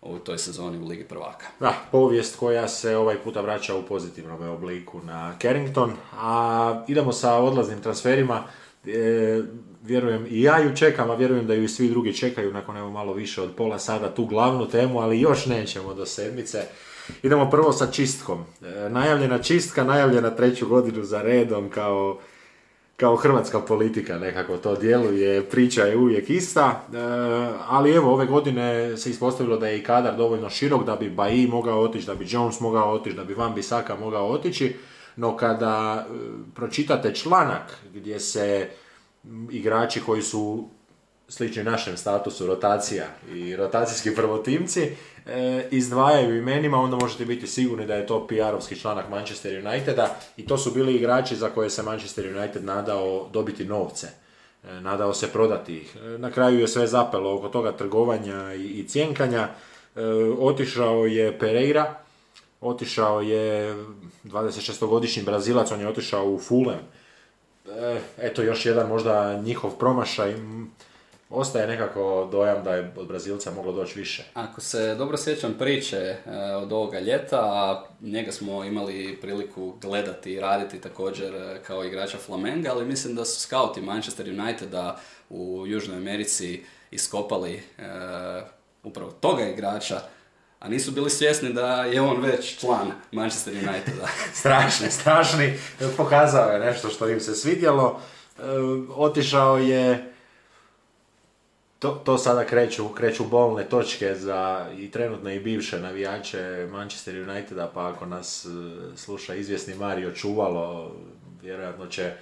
u toj sezoni u Ligi prvaka. Da, povijest koja se ovaj puta vraća u pozitivnom obliku na Carrington. A idemo sa odlaznim transferima. E, vjerujem i ja ju čekam, a vjerujem da ju i svi drugi čekaju nakon evo malo više od pola sada tu glavnu temu, ali još nećemo do sedmice. Idemo prvo sa čistkom. E, najavljena čistka, najavljena treću godinu za redom kao, kao hrvatska politika nekako to djeluje, priča je uvijek ista, e, ali evo ove godine se ispostavilo da je i kadar dovoljno širok da bi Baji mogao otići, da bi Jones mogao otići, da bi Van Bisaka mogao otići, no kada e, pročitate članak gdje se igrači koji su slični našem statusu rotacija i rotacijski prvotimci e, izdvajaju imenima, onda možete biti sigurni da je to PR-ovski članak Manchester Uniteda i to su bili igrači za koje se Manchester United nadao dobiti novce. E, nadao se prodati ih. E, na kraju je sve zapelo oko toga trgovanja i, i cjenkanja. E, otišao je Pereira, otišao je 26-godišnji Brazilac, on je otišao u Fulham eto još jedan možda njihov promašaj, ostaje nekako dojam da je od Brazilca moglo doći više. Ako se dobro sjećam priče e, od ovoga ljeta, a njega smo imali priliku gledati i raditi također e, kao igrača Flamenga, ali mislim da su scouti Manchester Uniteda u Južnoj Americi iskopali upravo toga igrača a nisu bili svjesni da je on već član Manchester Uniteda. strašni, strašni. Pokazao je nešto što im se svidjelo. E, otišao je to, to sada kreću, kreću bolne točke za i trenutne i bivše navijače Manchester Uniteda, pa ako nas e, sluša izvjesni Mario Čuvalo, vjerojatno će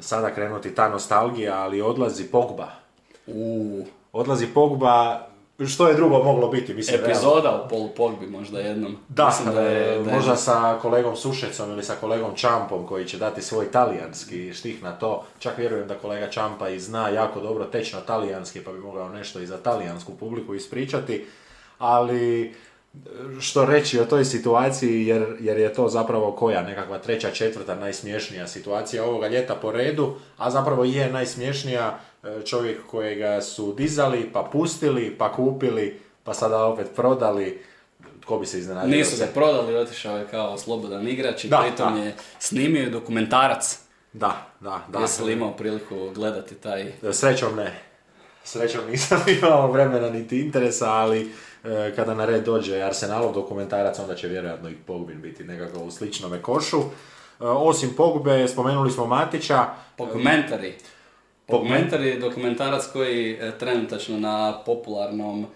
sada krenuti ta nostalgija, ali odlazi Pogba. U, Odlazi Pogba, što je drugo moglo biti, mislim. realno. epizoda u Polu Pogbi možda jednom. Da, Mislim da je, da je- možda sa kolegom Sušecom ili sa kolegom Čampom koji će dati svoj talijanski štih na to. Čak vjerujem da kolega Čampa i zna jako dobro tečno talijanski pa bi mogao nešto i za talijansku publiku ispričati. Ali što reći o toj situaciji jer, jer je to zapravo koja nekakva treća, četvrta najsmješnija situacija ovoga ljeta po redu, a zapravo je najsmješnija e, čovjek kojega su dizali, pa pustili, pa kupili, pa sada opet prodali. Tko bi se iznenadio? Nisu se prodali, otišao je kao slobodan igrač i Da, pritom da. je snimio dokumentarac. Da, da, da. Jesi li imao priliku gledati taj... Srećom ne. Srećom nisam imao vremena niti interesa, ali e, kada na red dođe Arsenalov dokumentarac, onda će vjerojatno i Pogbin biti nekako u sličnome košu. E, osim Pogbe, spomenuli smo Matića. Dokumentari. Dokumentari je dokumentarac koji e, trenutačno na popularnom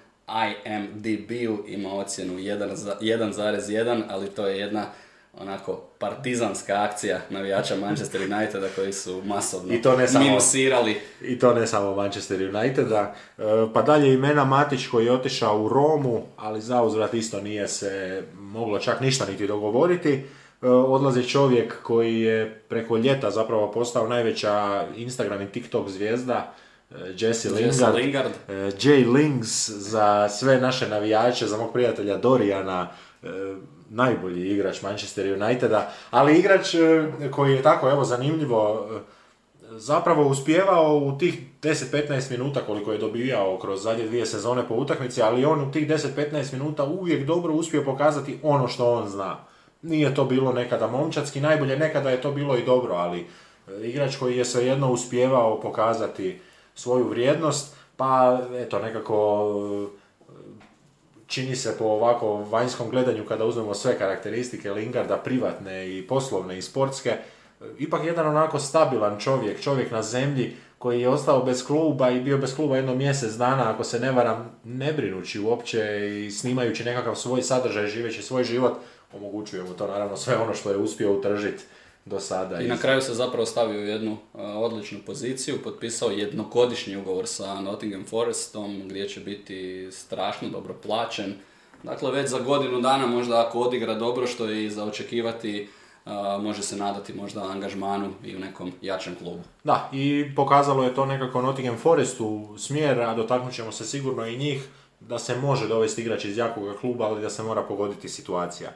IMDb-u ima ocjenu 1 za- 1,1, ali to je jedna onako partizanska akcija navijača Manchester Uniteda koji su masovno I to ne samo- minusirali. I to ne samo Manchester Uniteda. E, Pa dalje imena Matić koji je otišao u Romu, ali zauzvrat isto nije se moglo čak ništa niti dogovoriti. E, Odlazi čovjek koji je preko ljeta zapravo postao najveća Instagram i TikTok zvijezda, e, Jesse Lingard. Lingard. E, Jay Lings za sve naše navijače, za mog prijatelja Dorijana, e, najbolji igrač Manchester Uniteda, ali igrač koji je tako, evo, zanimljivo, zapravo uspijevao u tih 10-15 minuta koliko je dobijao kroz zadnje dvije sezone po utakmici, ali on u tih 10-15 minuta uvijek dobro uspio pokazati ono što on zna. Nije to bilo nekada momčadski, najbolje nekada je to bilo i dobro, ali e, igrač koji je svejedno uspijevao pokazati svoju vrijednost, pa eto nekako e, čini se po ovako vanjskom gledanju kada uzmemo sve karakteristike Lingarda, privatne i poslovne i sportske, e, ipak jedan onako stabilan čovjek, čovjek na zemlji koji je ostao bez kluba i bio bez kluba jedno mjesec dana, ako se ne varam, ne brinući uopće i snimajući nekakav svoj sadržaj, živeći svoj život, omogućuje mu to naravno sve ono što je uspio utržiti do sada. I na kraju se zapravo stavio u jednu uh, odličnu poziciju, potpisao jednogodišnji ugovor sa Nottingham Forestom gdje će biti strašno dobro plaćen. Dakle, već za godinu dana možda ako odigra dobro što je i za očekivati, uh, može se nadati možda angažmanu i u nekom jačem klubu. Da, i pokazalo je to nekako Nottingham Forestu smjer, a dotaknut ćemo se sigurno i njih, da se može dovesti igrač iz jakoga kluba, ali da se mora pogoditi situacija.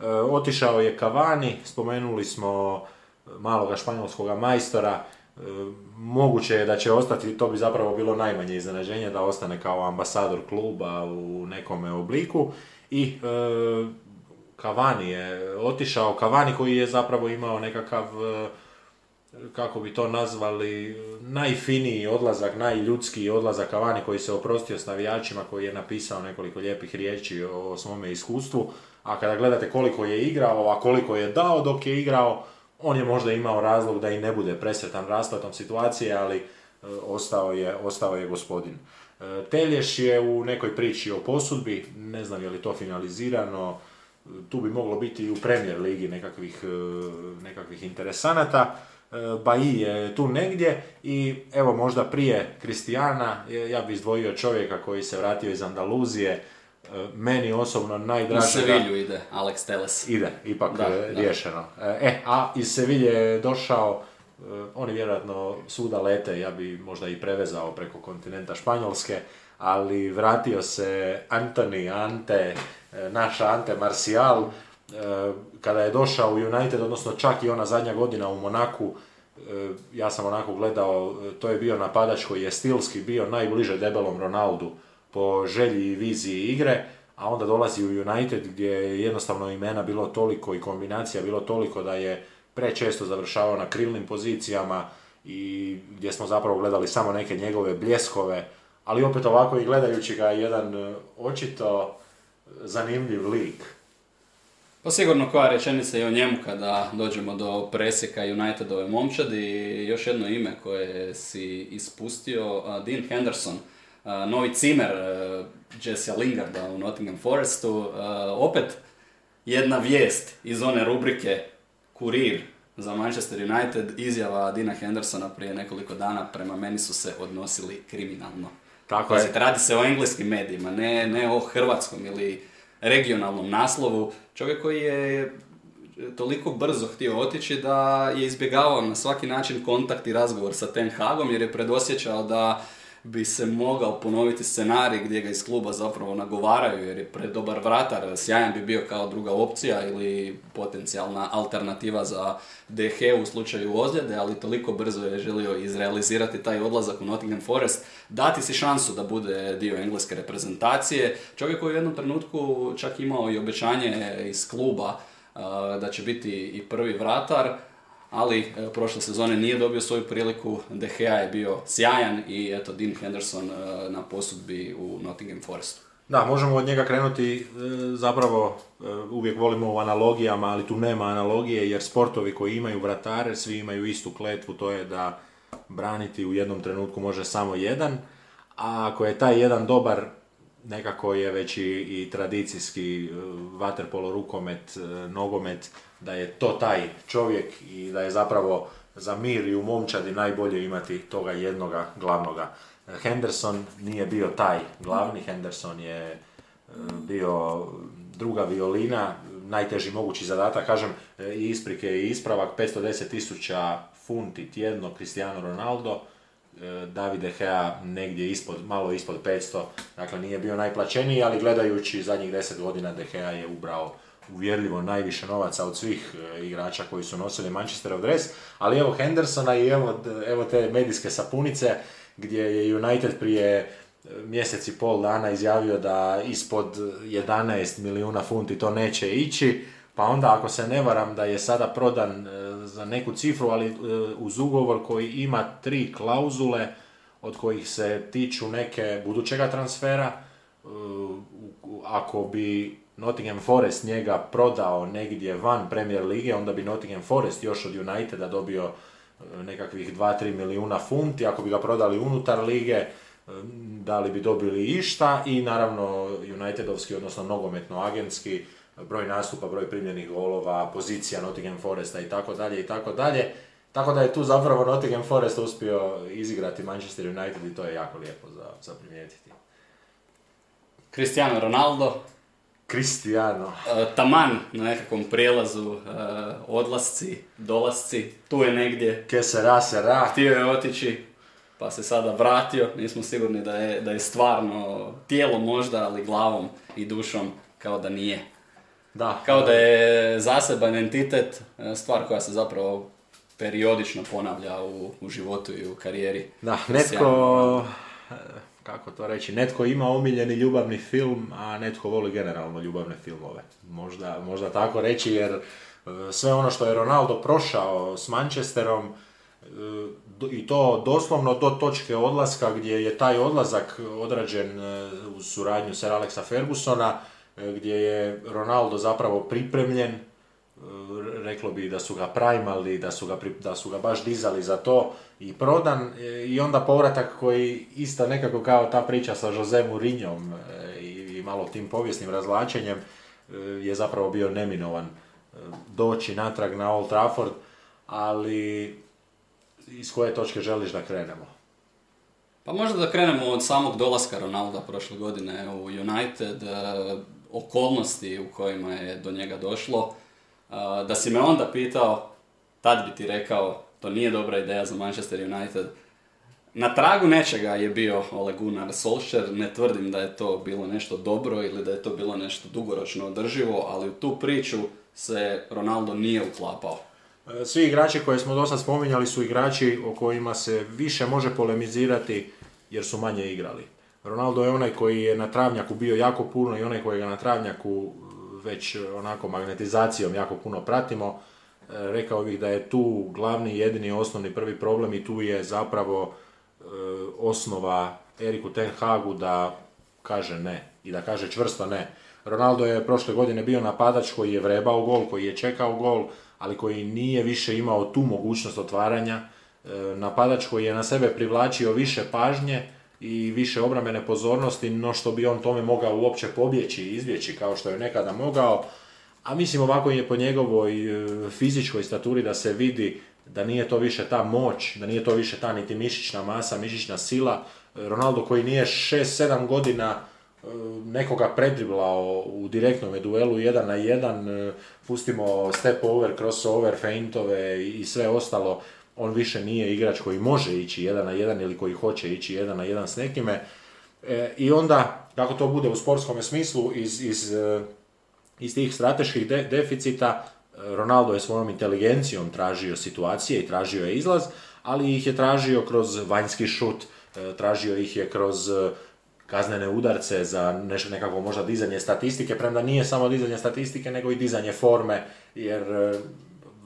E, otišao je Cavani, spomenuli smo maloga španjolskoga majstora, e, moguće je da će ostati, to bi zapravo bilo najmanje iznenađenje, da ostane kao ambasador kluba u nekome obliku. I e, Cavani je otišao, Cavani koji je zapravo imao nekakav e, kako bi to nazvali, najfiniji odlazak, najljudskiji odlazak Cavani koji se oprostio s navijačima, koji je napisao nekoliko lijepih riječi o svome iskustvu, a kada gledate koliko je igrao, a koliko je dao dok je igrao, on je možda imao razlog da i ne bude presretan raspletom situacije, ali e, ostao je, ostao je gospodin. E, Telješ je u nekoj priči o posudbi, ne znam je li to finalizirano, tu bi moglo biti i u Premier ligi nekakvih, e, nekakvih interesanata. E, Baji je tu negdje i evo možda prije Kristijana, e, ja bi izdvojio čovjeka koji se vratio iz Andaluzije, e, meni osobno U najdražega... Sevilju ide Alex Teles. Ide, ipak Da, e, da. riješeno. E, E, a iz Sevilje je došao, e, oni vjerojatno svuda lete, ja bi možda i prevezao preko kontinenta Španjolske, ali vratio se Antoni, Ante, e, naš Ante Marcial, e, kada je došao u United, odnosno čak i ona zadnja godina u Monaku, e, ja sam onako gledao, e, to je bio napadač koji je stilski bio najbliže debelom Ronaldu po želji i viziji igre, a onda dolazi u United gdje je jednostavno imena bilo toliko i kombinacija bilo toliko da je prečesto završavao na krilnim pozicijama i gdje smo zapravo gledali samo neke njegove bljeskove, ali opet ovako i gledajući ga jedan e, očito zanimljiv lik. Pa sigurno koja rečenica i o njemu kada dođemo do presjeka Unitedove momčadi. Još jedno ime koje si ispustio, Dean Henderson, novi cimer Jesse Lingarda u Nottingham Forestu. Opet jedna vijest iz one rubrike Kurir za Manchester United, izjava Dina Hendersona prije nekoliko dana prema meni su se odnosili kriminalno. Tako je. Radi se o engleskim medijima, ne, ne o hrvatskom ili regionalnom naslovu. Čovjek koji je toliko brzo htio otići da je izbjegavao na svaki način kontakt i razgovor sa Ten Hagom jer je predosjećao da bi se mogao ponoviti scenarij gdje ga iz kluba zapravo nagovaraju jer je predobar vratar, sjajan bi bio kao druga opcija ili potencijalna alternativa za DH u slučaju ozljede, ali toliko brzo je želio izrealizirati taj odlazak u Nottingham Forest, dati si šansu da bude dio engleske reprezentacije. Čovjek koji u jednom trenutku čak imao i obećanje iz kluba da će biti i prvi vratar, ali e, prošle sezone nije dobio svoju priliku, De Gea je bio sjajan i eto Dean Henderson e, na posudbi u Nottingham Forestu. Da, možemo od njega krenuti, e, zapravo uvijek volimo u analogijama, ali tu nema analogije jer sportovi koji imaju vratare, svi imaju istu kletvu, to je da braniti u jednom trenutku može samo jedan, a ako je taj jedan dobar, nekako je već i, i tradicijski vaterpolo, rukomet, nogomet, da je to taj čovjek i da je zapravo za mir i u momčadi najbolje imati toga jednoga glavnoga. Henderson nije bio taj glavni, Henderson je e, bio druga violina, najteži mogući zadatak, kažem, e, i isprike i ispravak, 510 tisuća funti tjedno Cristiano Ronaldo, e, Davide Hea negdje ispod, malo ispod 500, dakle nije bio najplaćeniji, ali gledajući zadnjih 10 godina De Gea je ubrao uvjerljivo najviše novaca od svih e, igrača koji su nosili Manchesterov dres, ali evo Hendersona i evo, evo te medijske sapunice gdje je United prije e, mjesec i pol dana izjavio da ispod 11 milijuna funti to neće ići, pa onda ako se ne varam da je sada prodan e, za neku cifru, ali uz ugovor koji ima tri klauzule od kojih se tiču neke budućega transfera, ako bi Nottingham Forest njega prodao negdje van Premier Lige, onda bi Nottingham Forest još od Uniteda dobio e, nekakvih 2-3 milijuna funti, ako bi ga prodali unutar lige, e, da li bi dobili išta i naravno Unitedovski, odnosno nogometno-agentski, broj nastupa, broj primljenih golova, pozicija Nottingham Foresta i tako dalje i tako dalje. Tako da je tu zapravo Nottingham Forest uspio izigrati Manchester United i to je jako lijepo za, za primijetiti. Cristiano Ronaldo, Kristijano. E, taman na nekakvom prijelazu, e, odlasci, dolasci, tu je negdje. Ke se ra, se ra. Htio je otići, pa se sada vratio. Nismo sigurni da je, da je stvarno tijelo možda, ali glavom i dušom kao da nije. Da. Kao da je zaseban entitet, e, stvar koja se zapravo periodično ponavlja u, u životu i u karijeri. Da, netko kako to reći, netko ima omiljeni ljubavni film, a netko voli generalno ljubavne filmove. Možda, možda tako reći, jer e, sve ono što je Ronaldo prošao s Manchesterom, e, i to doslovno do točke odlaska gdje je taj odlazak odrađen e, u suradnju Sir Alexa Fergusona, gdje je Ronaldo zapravo pripremljen, reklo bi da su ga primali, da su ga, da su ga baš dizali za to, i prodan e, i onda povratak koji isto nekako kao ta priča sa Jose Mourinhom e, i malo tim povijesnim razvlačenjem e, je zapravo bio neminovan doći natrag na Old Trafford, ali iz koje točke želiš da krenemo? Pa možda da krenemo od samog dolaska Ronalda prošle godine u United, okolnosti u kojima je do njega došlo. Da si me onda pitao, tad bi ti rekao to nije dobra ideja za Manchester United. Na tragu nečega je bio Ole Gunnar Solskjaer, ne tvrdim da je to bilo nešto dobro ili da je to bilo nešto dugoročno održivo, ali u tu priču se Ronaldo nije uklapao. E, svi igrači koje smo dosta spominjali su igrači o kojima se više može polemizirati jer su manje igrali. Ronaldo je onaj koji je na travnjaku bio jako puno i onaj koji ga na travnjaku već onako magnetizacijom jako puno pratimo rekao bih da je tu glavni, jedini, osnovni prvi problem i tu je zapravo e, osnova Eriku Ten Hagu da kaže ne i da kaže čvrsto ne. Ronaldo je prošle godine bio napadač koji je vrebao gol, koji je čekao gol, ali koji nije više imao tu mogućnost otvaranja. E, napadač koji je na sebe privlačio više pažnje i više obrambene pozornosti, no što bi on tome mogao uopće pobjeći i izvjeći kao što je nekada mogao. A mislim ovako je po njegovoj e, fizičkoj staturi da se vidi da nije to više ta moć, da nije to više ta niti mišićna masa, mišićna sila. E, Ronaldo koji nije 6-7 godina e, nekoga predriblao u direktnom duelu jedan na jedan, pustimo step over, crossover, feintove i sve ostalo, on više nije igrač koji može ići jedan na jedan ili koji hoće ići jedan na jedan s nekime. I onda, kako to bude u sportskom smislu, iz, iz iz tih strateških deficita Ronaldo je svojom inteligencijom tražio situacije i tražio je izlaz, ali ih je tražio kroz vanjski šut, e, tražio ih je kroz e, kaznene udarce za nešto nekako možda dizanje statistike, premda nije samo dizanje statistike, nego i dizanje forme, jer e,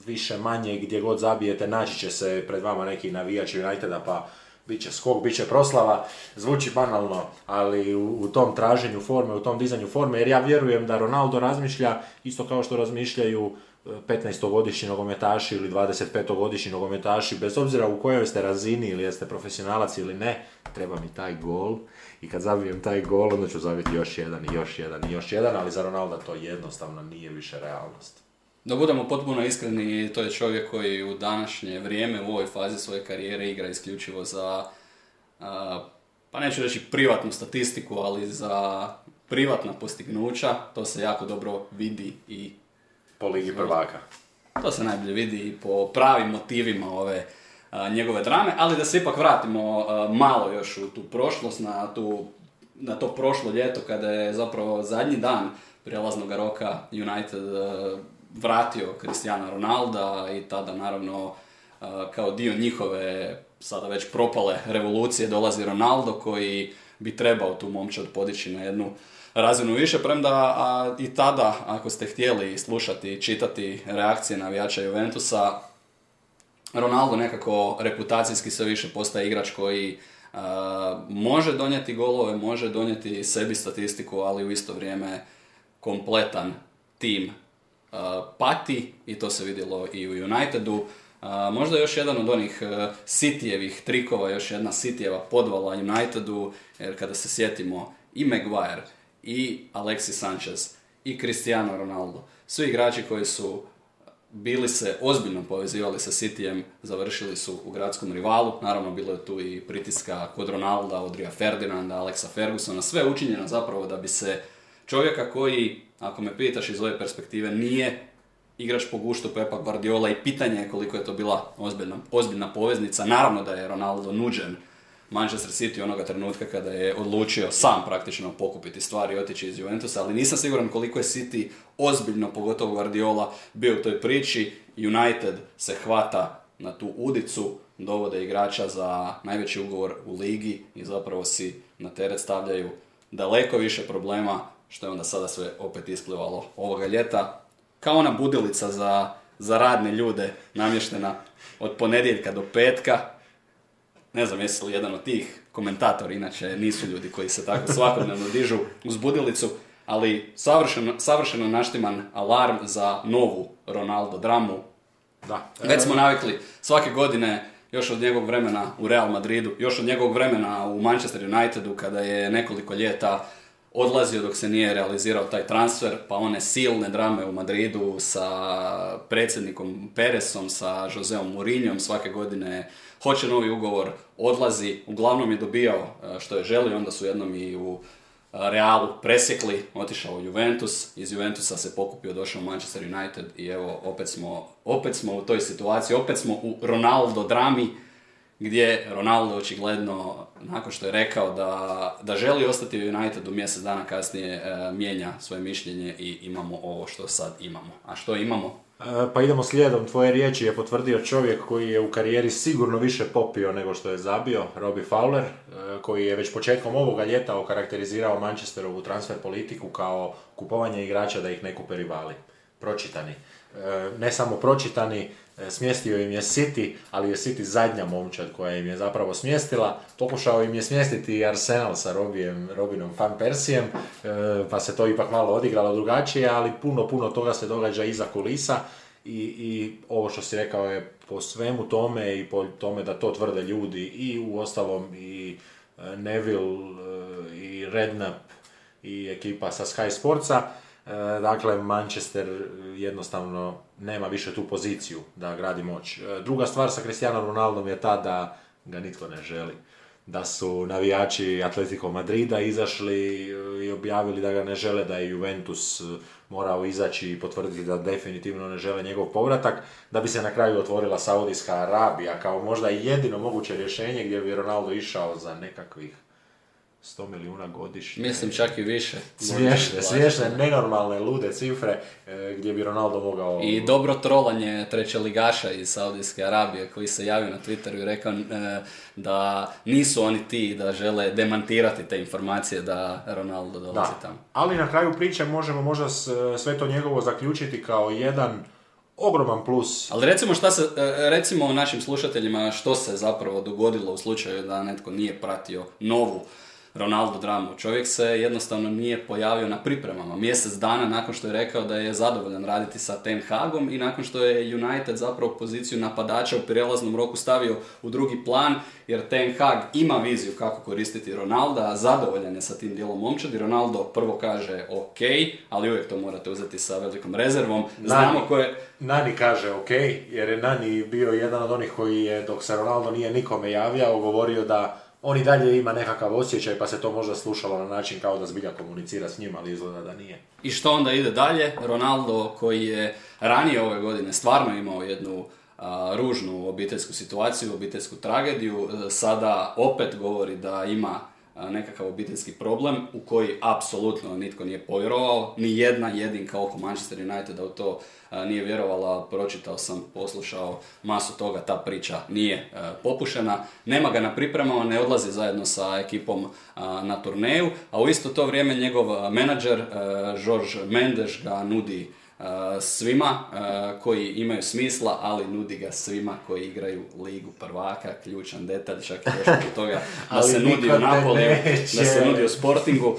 više manje gdje god zabijete naći će se pred vama neki navijač Uniteda pa bit će skok, bit će proslava, zvuči banalno, ali u, u, tom traženju forme, u tom dizanju forme, jer ja vjerujem da Ronaldo razmišlja isto kao što razmišljaju 15-godišnji e, nogometaši ili 25-godišnji nogometaši, bez obzira u kojoj ste razini ili jeste profesionalac ili ne, treba mi taj gol i kad zabijem taj gol onda ću zabiti još jedan i još jedan i još jedan, ali za Ronalda to jednostavno nije više realnost. Da budemo potpuno iskreni, to je čovjek koji u današnje vrijeme, u ovoj fazi svoje karijere igra isključivo za, pa neću reći privatnu statistiku, ali za privatna postignuća. To se jako dobro vidi i... Po Ligi prvaka. To se najbolje vidi i po pravim motivima ove njegove drame, ali da se ipak vratimo malo još u tu prošlost, na, tu, na to prošlo ljeto kada je zapravo zadnji dan prijelaznog roka United vratio Cristiana Ronalda i tada naravno kao dio njihove sada već propale revolucije dolazi Ronaldo koji bi trebao tu momčad podići na jednu razinu više, premda a, i tada, ako ste htjeli slušati i čitati reakcije navijača Juventusa, Ronaldo nekako reputacijski sve više postaje igrač koji može donijeti golove, može donijeti sebi statistiku, ali u isto vrijeme kompletan tim pati i to se vidjelo i u Unitedu. Možda još jedan od onih e, Cityjevih trikova, još jedna Cityjeva podvala Unitedu, jer kada se sjetimo i Maguire, i Alexis Sanchez, i Cristiano Ronaldo, svi igrači koji su bili se ozbiljno povezivali sa Cityjem, završili su u gradskom rivalu. Naravno, bilo je tu i pritiska kod Ronalda, Odrija Ferdinanda, Alexa Fergusona. Sve je učinjeno zapravo da bi se čovjeka koji ako me pitaš iz ove perspektive, nije igrač po guštu Pepa Guardiola i pitanje je koliko je to bila ozbiljna, ozbiljna poveznica. Naravno da je Ronaldo nuđen Manchester City onoga trenutka kada je odlučio sam praktično pokupiti stvari i otići iz Juventusa, ali nisam siguran koliko je City ozbiljno, pogotovo Guardiola, bio u toj priči. United se hvata na tu udicu, dovode igrača za najveći ugovor u ligi i zapravo si na teret stavljaju daleko više problema što je onda sada sve opet isplivalo ovoga ljeta. Kao ona budilica za, za radne ljude namještena od ponedjeljka do petka. Ne znam jesi li jedan od tih komentatori, inače nisu ljudi koji se tako svakodnevno dižu uz budilicu, ali savršeno, savršeno naštiman alarm za novu Ronaldo dramu. Da. Već smo navikli svake godine još od njegovog vremena u Real Madridu, još od njegovog vremena u Manchester Unitedu kada je nekoliko ljeta odlazio dok se nije realizirao taj transfer, pa one silne drame u Madridu sa predsjednikom Peresom, sa Joseom Mourinhom svake godine hoće novi ugovor, odlazi, uglavnom je dobijao e, što je želio, onda su jednom i u e, Realu presjekli, otišao u Juventus, iz Juventusa se pokupio, došao u Manchester United i evo opet smo, opet smo u toj situaciji, opet smo u Ronaldo drami, gdje Ronaldo očigledno, nakon što je rekao da, da želi ostati u Unitedu mjesec dana kasnije, e, mijenja svoje mišljenje i imamo ovo što sad imamo. A što imamo? E, pa idemo slijedom, tvoje riječi je potvrdio čovjek koji je u karijeri sigurno više popio nego što je zabio, Robbie Fowler, e, koji je već početkom ovoga ljeta okarakterizirao Manchesterovu transfer politiku kao kupovanje igrača da ih ne kupe rivali. Pročitani. Ne samo pročitani, E, smjestio im je City, ali je City zadnja momčad koja im je zapravo smjestila. Pokušao im je smjestiti Arsenal sa Robijem, Robinom Van Persijem, e, pa se to ipak malo odigralo drugačije, ali puno, puno toga se događa iza kulisa i, i ovo što si rekao je po svemu tome i po tome da to tvrde ljudi i u ostalom i e, Neville i Redknapp i ekipa sa Sky Sportsa, E, dakle, Manchester jednostavno nema više tu poziciju da gradi moć. E, druga stvar sa Cristiano Ronaldom je ta da ga nitko ne želi. Da su navijači Atletico Madrida izašli i objavili da ga ne žele, da je Juventus morao izaći i potvrditi da definitivno ne žele njegov povratak, da bi se na kraju otvorila Saudijska Arabija kao možda jedino moguće rješenje gdje bi Ronaldo išao za nekakvih 100 milijuna godišnje. Mislim čak i više. Smiješne, smiješne, nenormalne, lude cifre e, gdje bi Ronaldo mogao... I dobro trolanje treće ligaša iz Saudijske Arabije koji se javio na Twitteru i rekao e, da nisu oni ti da žele demantirati te informacije da Ronaldo dolazi tamo. Ali na kraju priče možemo možda sve to njegovo zaključiti kao jedan ogroman plus. Ali recimo šta se, e, recimo našim slušateljima što se zapravo dogodilo u slučaju da netko nije pratio novu Ronaldo dramu. Čovjek se jednostavno nije pojavio na pripremama. Mjesec dana nakon što je rekao da je zadovoljan raditi sa Ten Hagom i nakon što je United zapravo poziciju napadača u prijelaznom roku stavio u drugi plan, jer Ten Hag ima viziju kako koristiti Ronalda, a zadovoljan je sa tim dijelom momčadi. Ronaldo prvo kaže ok, ali uvijek to morate uzeti sa velikom rezervom. Znamo Nani, koje... Nani kaže ok, jer je Nani bio jedan od onih koji je, dok se Ronaldo nije nikome javljao, govorio da on i dalje ima nekakav osjećaj pa se to možda slušalo na način kao da zbilja komunicira s njim, ali izgleda da nije. I što onda ide dalje? Ronaldo koji je ranije ove godine stvarno imao jednu ružnu obiteljsku situaciju, obiteljsku tragediju, e, sada opet govori da ima nekakav obiteljski problem u koji apsolutno nitko nije povjerovao, ni jedna jedinka oko Manchester Uniteda u to nije vjerovala, pročitao sam, poslušao masu toga, ta priča nije popušena. Nema ga na pripremama, ne odlazi zajedno sa ekipom na turneju, a u isto to vrijeme njegov menadžer George Mendes ga nudi svima koji imaju smisla, ali nudi ga svima koji igraju ligu prvaka, ključan detalj, čak još do toga da se nudi u Napoliju, da se nudi u Sportingu.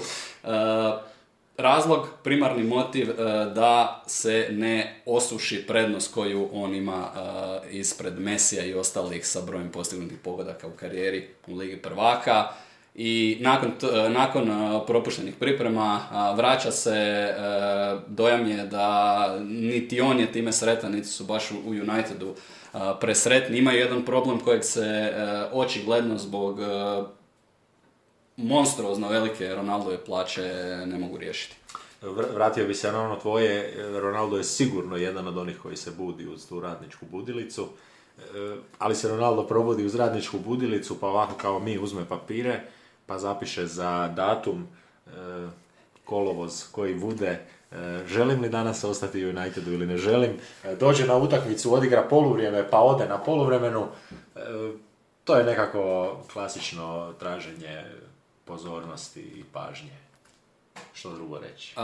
Razlog, primarni motiv da se ne osuši prednost koju on ima ispred Mesija i ostalih sa brojem postignutih pogodaka u karijeri u Ligi prvaka i nakon, nakon propuštenih priprema vraća se, e, dojam je da niti on je time sretan, niti su baš u Unitedu presretni. Imaju jedan problem kojeg se e, očigledno zbog e, monstruozno velike Ronaldove plaće ne mogu riješiti. Vratio bi se na ono tvoje, Ronaldo je sigurno jedan od onih koji se budi uz tu radničku budilicu, ali se Ronaldo probudi uz radničku budilicu, pa ovako kao mi uzme papire, pa zapiše za datum e, kolovoz koji bude e, želim li danas ostati u Unitedu ili ne želim, e, dođe na utakmicu, odigra poluvrijeme pa ode na poluvremenu, to je nekako klasično traženje pozornosti i pažnje. Što drugo reći?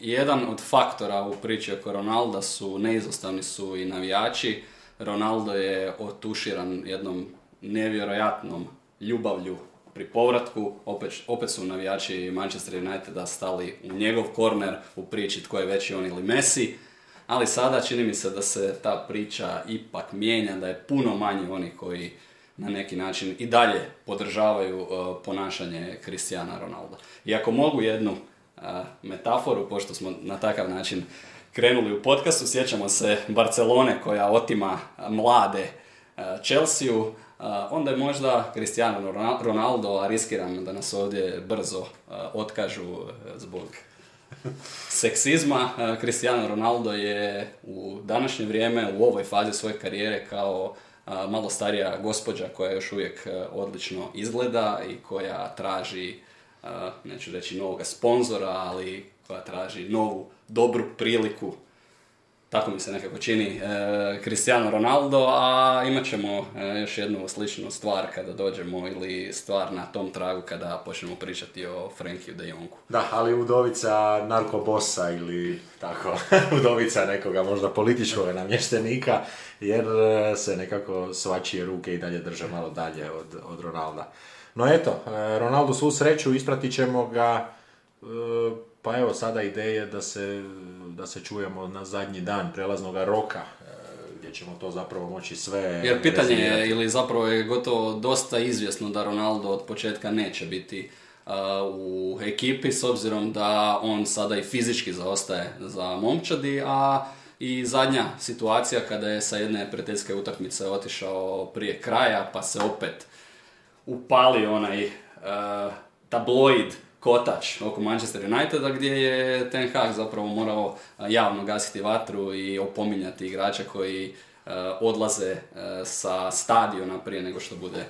jedan od faktora u priči oko Ronalda su, neizostavni su i navijači. Ronaldo je otuširan jednom nevjerojatnom ljubavlju pri povratku opet, opet su navijači Manchester Uniteda stali u njegov korner u priči tko je veći on ili Messi, ali sada čini mi se da se ta priča ipak mijenja, da je puno manje onih koji na neki način i dalje podržavaju uh, ponašanje Cristiana Ronalda. I ako mogu jednu uh, metaforu, pošto smo na takav način krenuli u podcastu, sjećamo se Barcelone koja otima mlade uh, Chelsea onda je možda Cristiano Ronaldo, a riskiram da nas ovdje brzo otkažu e, zbog seksizma. Cristiano Ronaldo je u današnje vrijeme, u ovoj fazi svoje karijere kao malo starija gospođa koja još uvijek e, odlično izgleda i koja traži, neću reći novog sponzora, ali koja traži novu dobru priliku tako mi se nekako čini, e, Cristiano Ronaldo, a imat ćemo e, još jednu sličnu stvar kada dođemo ili stvar na tom tragu kada počnemo pričati o Frankiju de Jongu. Da, ali udovica narkobosa ili tako, udovica nekoga možda političkog namještenika, jer e, se nekako svačije ruke i dalje drže malo dalje od, od Ronalda. No eto, e, Ronaldo svu sreću, ispratit ćemo ga, e, pa evo sada ideje da se, da se čujemo na zadnji dan prelaznog roka, e, gdje ćemo to zapravo moći sve... Jer pitanje je, ili zapravo je gotovo dosta izvjesno da Ronaldo od početka neće biti uh, u ekipi, s obzirom da on sada i fizički zaostaje za momčadi, a i zadnja situacija kada je sa jedne prijateljske utakmice otišao prije kraja, pa se opet upali onaj uh, tabloid kotač oko Manchester Uniteda gdje je Ten Hag zapravo morao uh, javno gasiti vatru i opominjati igrače koji uh, odlaze uh, sa stadiona prije nego što bude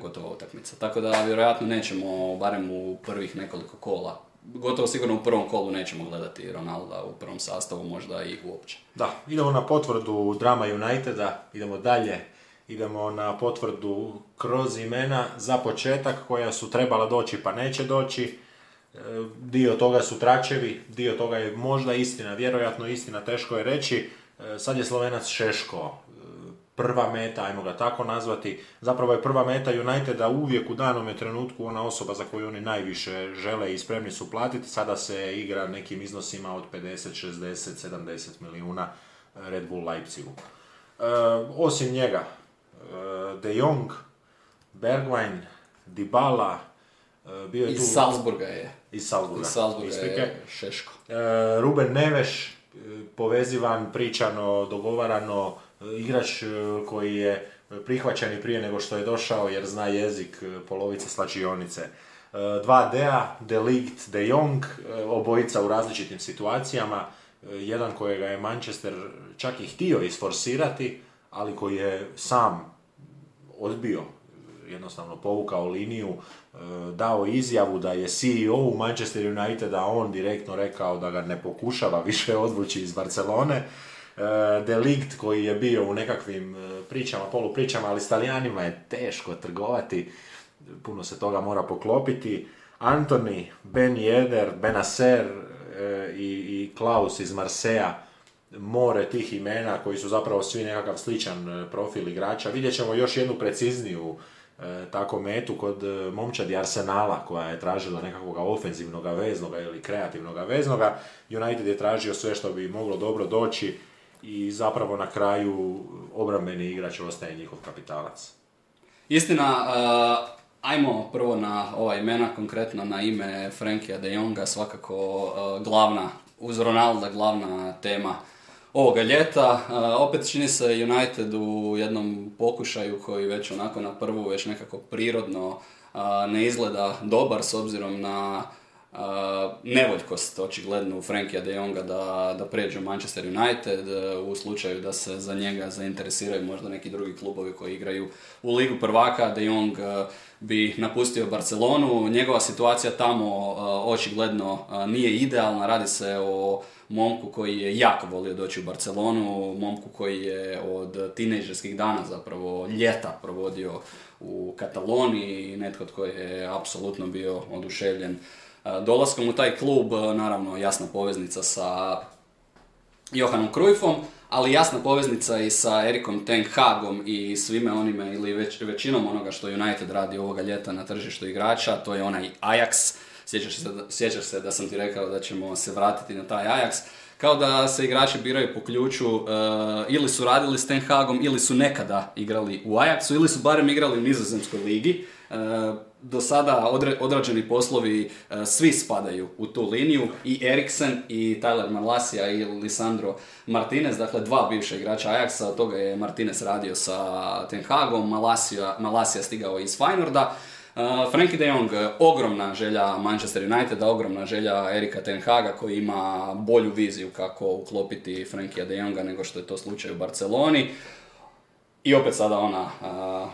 gotova utakmica. Tako da vjerojatno nećemo, barem u prvih nekoliko kola, gotovo sigurno u prvom kolu nećemo gledati Ronalda u prvom sastavu, možda i uopće. Da, idemo na potvrdu drama Uniteda, idemo dalje, idemo na potvrdu kroz imena za početak koja su trebala doći pa neće doći. E, Dio toga su tračevi, dio toga je možda istina, vjerojatno istina, teško je reći. E, Sad je Slovenac Šeško, e, prva meta, ajmo ga tako nazvati. Zapravo je prva meta Uniteda uvijek u danome trenutku ona osoba za koju oni najviše žele i spremni su platiti. Sada se igra nekim iznosima od 50, 60, 70 milijuna Red Bull Leipzigu. E, osim njega, De Jong, Bergwijn, Dybala, bio je tu... Iz Salzburga je. Iz Salzburga. Iz Salzburga Isprike. je Šeško. E, Ruben Neveš, e, povezivan, pričano, dogovarano, e, igrač koji je prihvaćen i prije nego što je došao jer zna jezik polovice slačionice. E, Dva Dea, De Ligt, De Jong, obojica u različitim situacijama. Jedan kojega je Manchester čak i htio isforsirati, ali koji je sam odbio, jednostavno povukao liniju, dao izjavu da je CEO u Manchester United, a on direktno rekao da ga ne pokušava više odvući iz Barcelone. E, De Ligt koji je bio u nekakvim e, pričama, polupričama, ali s Talijanima je teško trgovati, puno se toga mora poklopiti. Anthony, Ben Yedder, Benacer e, i, i Klaus iz Marseja, more tih imena koji su zapravo svi nekakav sličan e, profil igrača. Vidjet ćemo još jednu precizniju e, tako metu kod e, momčadi Arsenala koja je tražila nekakvog ofenzivnog veznoga ili kreativnog veznoga. United je tražio sve što bi moglo dobro doći i zapravo na kraju obrambeni igrač ostaje njihov kapitalac. Istina, uh, ajmo prvo na ova imena, konkretno na ime Frankija de Jonga, svakako uh, glavna, uz Ronalda glavna tema ovoga ljeta. Opet čini se United u jednom pokušaju koji već onako na prvu već nekako prirodno ne izgleda dobar s obzirom na nevoljkost očigledno Frankija de Jonga da, da pređe u Manchester United uh, u slučaju da se za njega zainteresiraju možda neki drugi klubovi koji igraju u ligu prvaka. De Jong uh, bi napustio Barcelonu. Njegova situacija tamo uh, očigledno nije idealna. Radi se o momku koji je jako volio doći u Barcelonu, momku koji je od tinejdžerskih dana zapravo ljeta provodio u Kataloniji, netko tko je apsolutno bio oduševljen uh, dolaskom u taj klub, uh, naravno jasna poveznica sa Johanom Cruyffom, ali jasna poveznica i sa Erikom Ten Hagom i svime onime ili već, većinom onoga što United radi ovoga ljeta na tržištu igrača, to je onaj Ajax. Sjećaš se, da- sjećaš se da sam ti rekao da ćemo se vratiti na taj Ajax. Kao da se igrači biraju po ključu, e, ili su radili s Ten Hagom, ili su nekada igrali u Ajaxu, ili su barem igrali u nizozemskoj ligi. E, do sada odre- odrađeni poslovi e, svi spadaju u tu liniju i Eriksen i Tyler Malasia i Lisandro Martinez, dakle dva bivša igrača Ajaxa, od toga je Martinez radio sa Ten Hagom, Malasia, Malasia stigao iz Feynorda. Uh, Frankie de Jong, eh, ogromna želja Manchester Uniteda, ogromna želja Erika Ten Haga koji ima bolju viziju kako uklopiti Frankija de Jonga nego što je to slučaj u Barceloni. I opet sada ona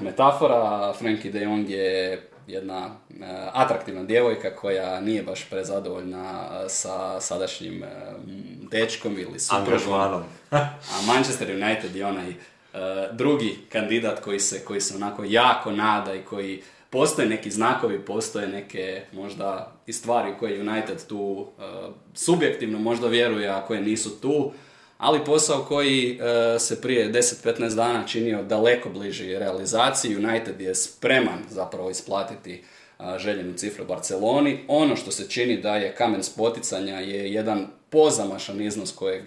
metafora, Frankie de Jong je jedna a, atraktivna djevojka koja nije baš prezadovoljna sa sadašnjim m, dečkom ili suprugom. A Manchester United je onaj e, drugi kandidat koji se, koji se onako jako nada i koji postoje neki znakovi, postoje neke možda i stvari koje United tu e, subjektivno možda vjeruje, a koje nisu tu, ali posao koji e, se prije 10-15 dana činio daleko bliži realizaciji, United je spreman zapravo isplatiti željenu cifru Barceloni. Ono što se čini da je kamen spoticanja je jedan pozamašan iznos kojeg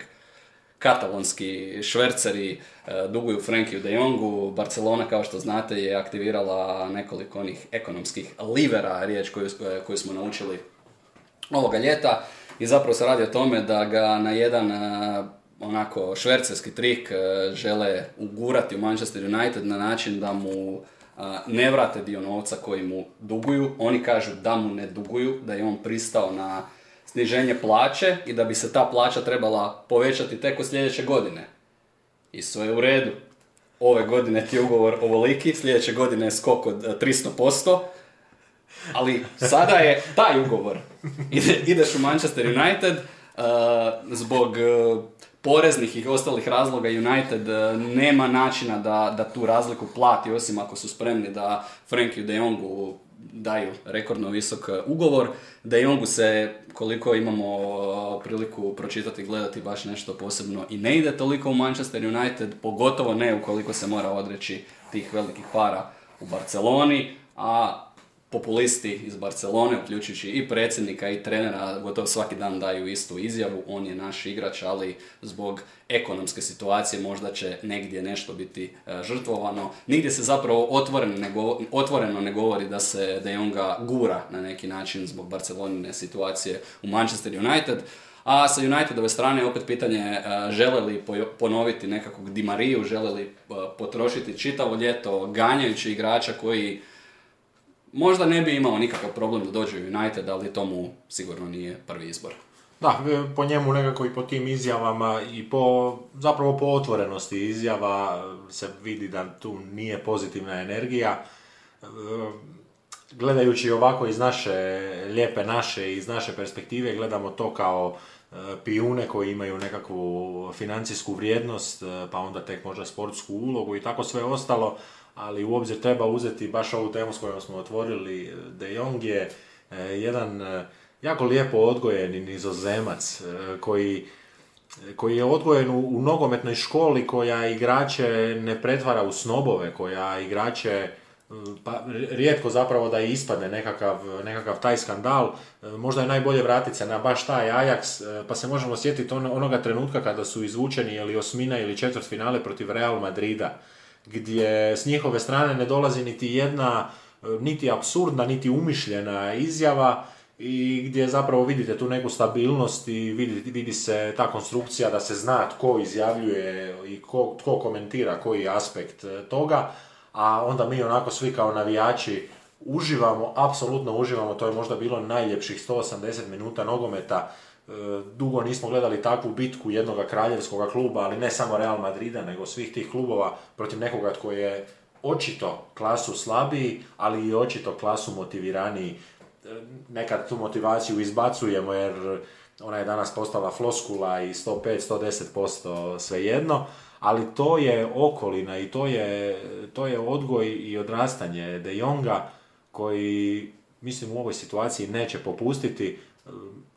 katalonski šverceri e, duguju Frankiju de Jongu. Barcelona, kao što znate, je aktivirala nekoliko onih ekonomskih livera, riječ koju, koju smo naučili ovoga ljeta. I zapravo se radi o tome da ga na jedan e, onako švercerski trik e, žele ugurati u Manchester United na način da mu ne vrate dio novca koji mu duguju. Oni kažu da mu ne duguju, da je on pristao na sniženje plaće i da bi se ta plaća trebala povećati tek u sljedeće godine. I sve je u redu. Ove godine ti je ugovor ovoliki, sljedeće godine je skok od 300%, ali sada je taj ugovor. ideš u Manchester United zbog poreznih i ostalih razloga United e, nema načina da, da tu razliku plati, osim ako su spremni da Frankie de Jongu daju rekordno visok e, ugovor. De Jongu se, koliko imamo e, priliku pročitati i gledati, baš nešto posebno i ne ide toliko u Manchester United, pogotovo ne ukoliko se mora odreći tih velikih para u Barceloni, a populisti iz Barcelone, uključujući i predsjednika i trenera, gotovo svaki dan daju istu izjavu, on je naš igrač, ali zbog ekonomske situacije možda će negdje nešto biti e, žrtvovano. Nigdje se zapravo otvoreno ne, govori, otvoreno ne govori da se De Jonga gura na neki način zbog Barcelonine situacije u Manchester United. A sa Unitedove strane opet pitanje e, žele li ponoviti nekakvog Di Mariju, žele li e, potrošiti čitavo ljeto ganjajući igrača koji možda ne bi imao nikakav problem da dođe u United, ali to mu sigurno nije prvi izbor. Da, e, po njemu nekako i po tim izjavama i po, zapravo po otvorenosti izjava se vidi da tu nije pozitivna energija. E, gledajući ovako iz naše, lijepe naše, iz naše perspektive, gledamo to kao e, pijune koji imaju nekakvu financijsku vrijednost, pa onda tek možda sportsku ulogu i tako sve ostalo ali u obzir treba uzeti baš ovu temu s kojom smo otvorili. De Jong je e, jedan e, jako lijepo odgojeni nizozemac koji koji je odgojen u, nogometnoj školi koja igrače ne pretvara u snobove, koja igrače pa rijetko zapravo da ispadne nekakav, nekakav taj skandal, možda je najbolje vratiti se na baš taj Ajax, pa se možemo sjetiti onoga trenutka kada su izvučeni ili osmina ili četvrt finale protiv Real Madrida gdje s njihove strane ne dolazi niti jedna e, niti absurdna, niti umišljena izjava i gdje zapravo vidite tu neku stabilnost i vidi, vidi se ta konstrukcija da se zna tko izjavljuje i ko, tko komentira koji aspekt e, toga, a onda mi onako svi kao navijači uživamo, apsolutno uživamo, to je možda bilo najljepših 180 minuta nogometa dugo nismo gledali takvu bitku jednog kraljevskog kluba, ali ne samo Real Madrida, nego svih tih klubova protiv nekoga tko je očito klasu slabiji, ali i očito klasu motiviraniji. E, nekad tu motivaciju izbacujemo jer ona je danas postala floskula i 105-110% svejedno, ali to je okolina i to je, to je odgoj i odrastanje De Jonga koji mislim u ovoj situaciji neće popustiti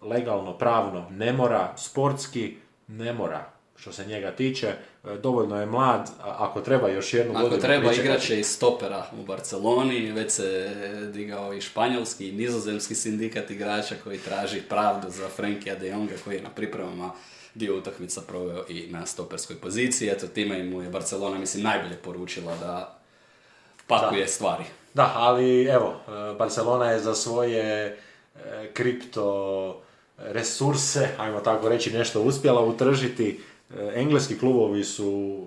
legalno, pravno ne mora, sportski ne mora što se njega tiče, e, dovoljno je mlad, ako treba još jednu Ako treba igraće i stopera u Barceloni, već se digao i španjolski i nizozemski sindikat igrača koji traži pravdu za Frankija de Jonga koji je na pripremama dio utakmica proveo i na stoperskoj poziciji. Eto, time mu je Barcelona, mislim, najbolje poručila da pakuje stvari. Da, ali evo, e, Barcelona je za svoje kripto resurse, ajmo tako reći, nešto uspjela utržiti. E, engleski klubovi su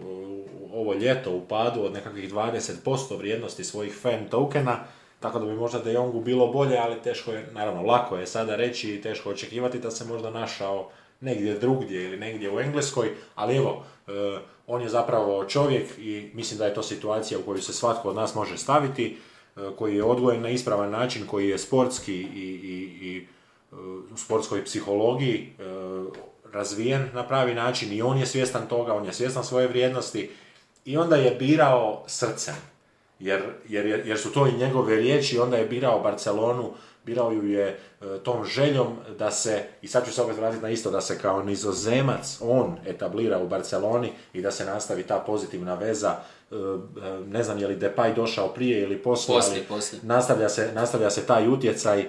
ovo ljeto u padu od nekakvih 20% vrijednosti svojih fan tokena, tako da bi možda De Jongu bilo bolje, ali teško je, naravno lako je sada reći i teško očekivati da se možda našao negdje drugdje ili negdje u Engleskoj, ali evo, e, on je zapravo čovjek i mislim da je to situacija u kojoj se svatko od nas može staviti, e, koji je odgojen na ispravan način, koji je sportski i, i, i u sportskoj psihologiji e, razvijen na pravi način i on je svjestan toga, on je svjestan svoje vrijednosti i onda je birao srcem. Jer, jer, jer su to i njegove riječi, onda je birao Barcelonu, birao ju je e, tom željom da se, i sad ću se opet vratiti na isto, da se kao nizozemac on etablira u Barceloni i da se nastavi ta pozitivna veza e, e, ne znam je li Depay došao prije ili poslije, ali Nastavlja, se, nastavlja se taj utjecaj,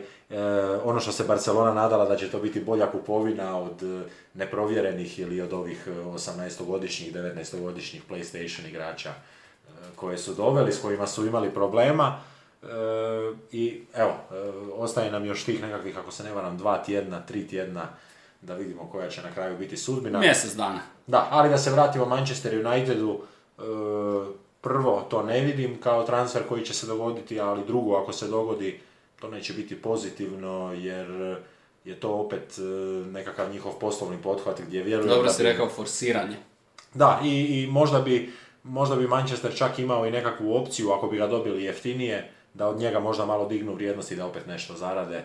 ono što se Barcelona nadala da će to biti bolja kupovina od neprovjerenih ili od ovih 18-godišnjih, 19-godišnjih PlayStation igrača koje su doveli, s kojima su imali problema. E, I evo, ostaje nam još tih nekakvih, ako se ne varam, dva tjedna, tri tjedna, da vidimo koja će na kraju biti sudbina. Mjesec dana. Da, ali da se vratimo Manchester Unitedu, prvo to ne vidim kao transfer koji će se dogoditi, ali drugo ako se dogodi, to neće biti pozitivno, jer je to opet nekakav njihov poslovni pothvat gdje vjerujem Dobro si rekao, forsiranje. Da, i, i možda bi možda bi Manchester čak imao i nekakvu opciju, ako bi ga dobili jeftinije, da od njega možda malo dignu vrijednost i da opet nešto zarade,